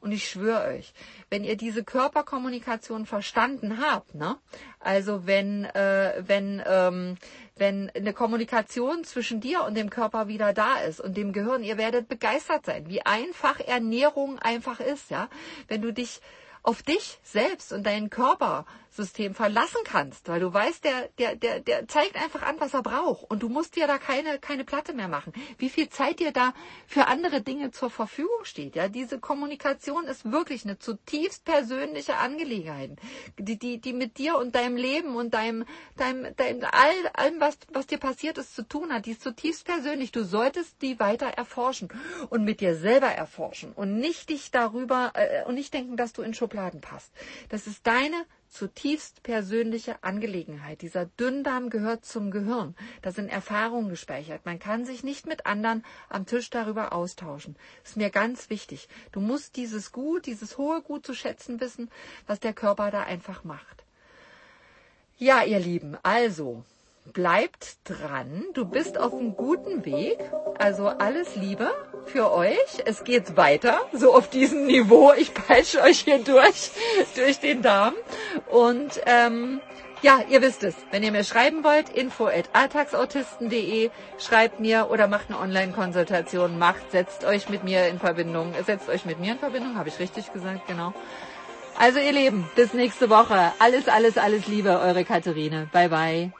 Und ich schwöre euch, wenn ihr diese Körperkommunikation verstanden habt, ne? Also wenn, äh, wenn, ähm, wenn eine Kommunikation zwischen dir und dem Körper wieder da ist und dem Gehirn, ihr werdet begeistert sein, wie einfach Ernährung einfach ist, ja? Wenn du dich auf dich selbst und deinen Körper System verlassen kannst, weil du weißt, der, der, der, der zeigt einfach an, was er braucht und du musst dir da keine, keine Platte mehr machen. Wie viel Zeit dir da für andere Dinge zur Verfügung steht, ja, diese Kommunikation ist wirklich eine zutiefst persönliche Angelegenheit, die, die, die mit dir und deinem Leben und deinem, deinem, deinem all, allem, was, was dir passiert ist, zu tun hat. Die ist zutiefst persönlich. Du solltest die weiter erforschen und mit dir selber erforschen und nicht dich darüber äh, und nicht denken, dass du in Schubladen passt. Das ist deine zutiefst persönliche Angelegenheit. Dieser Dünndarm gehört zum Gehirn. Da sind Erfahrungen gespeichert. Man kann sich nicht mit anderen am Tisch darüber austauschen. Ist mir ganz wichtig. Du musst dieses Gut, dieses hohe Gut zu schätzen wissen, was der Körper da einfach macht. Ja, ihr Lieben, also bleibt dran. Du bist auf einem guten Weg. Also alles Liebe für euch. Es geht weiter, so auf diesem Niveau. Ich peitsche euch hier durch, durch den Darm. Und ähm, ja, ihr wisst es. Wenn ihr mir schreiben wollt, info at alltagsautisten.de, schreibt mir oder macht eine Online-Konsultation, macht, setzt euch mit mir in Verbindung, setzt euch mit mir in Verbindung, habe ich richtig gesagt, genau. Also ihr Lieben, bis nächste Woche. Alles, alles, alles Liebe, eure Katharine. Bye, bye.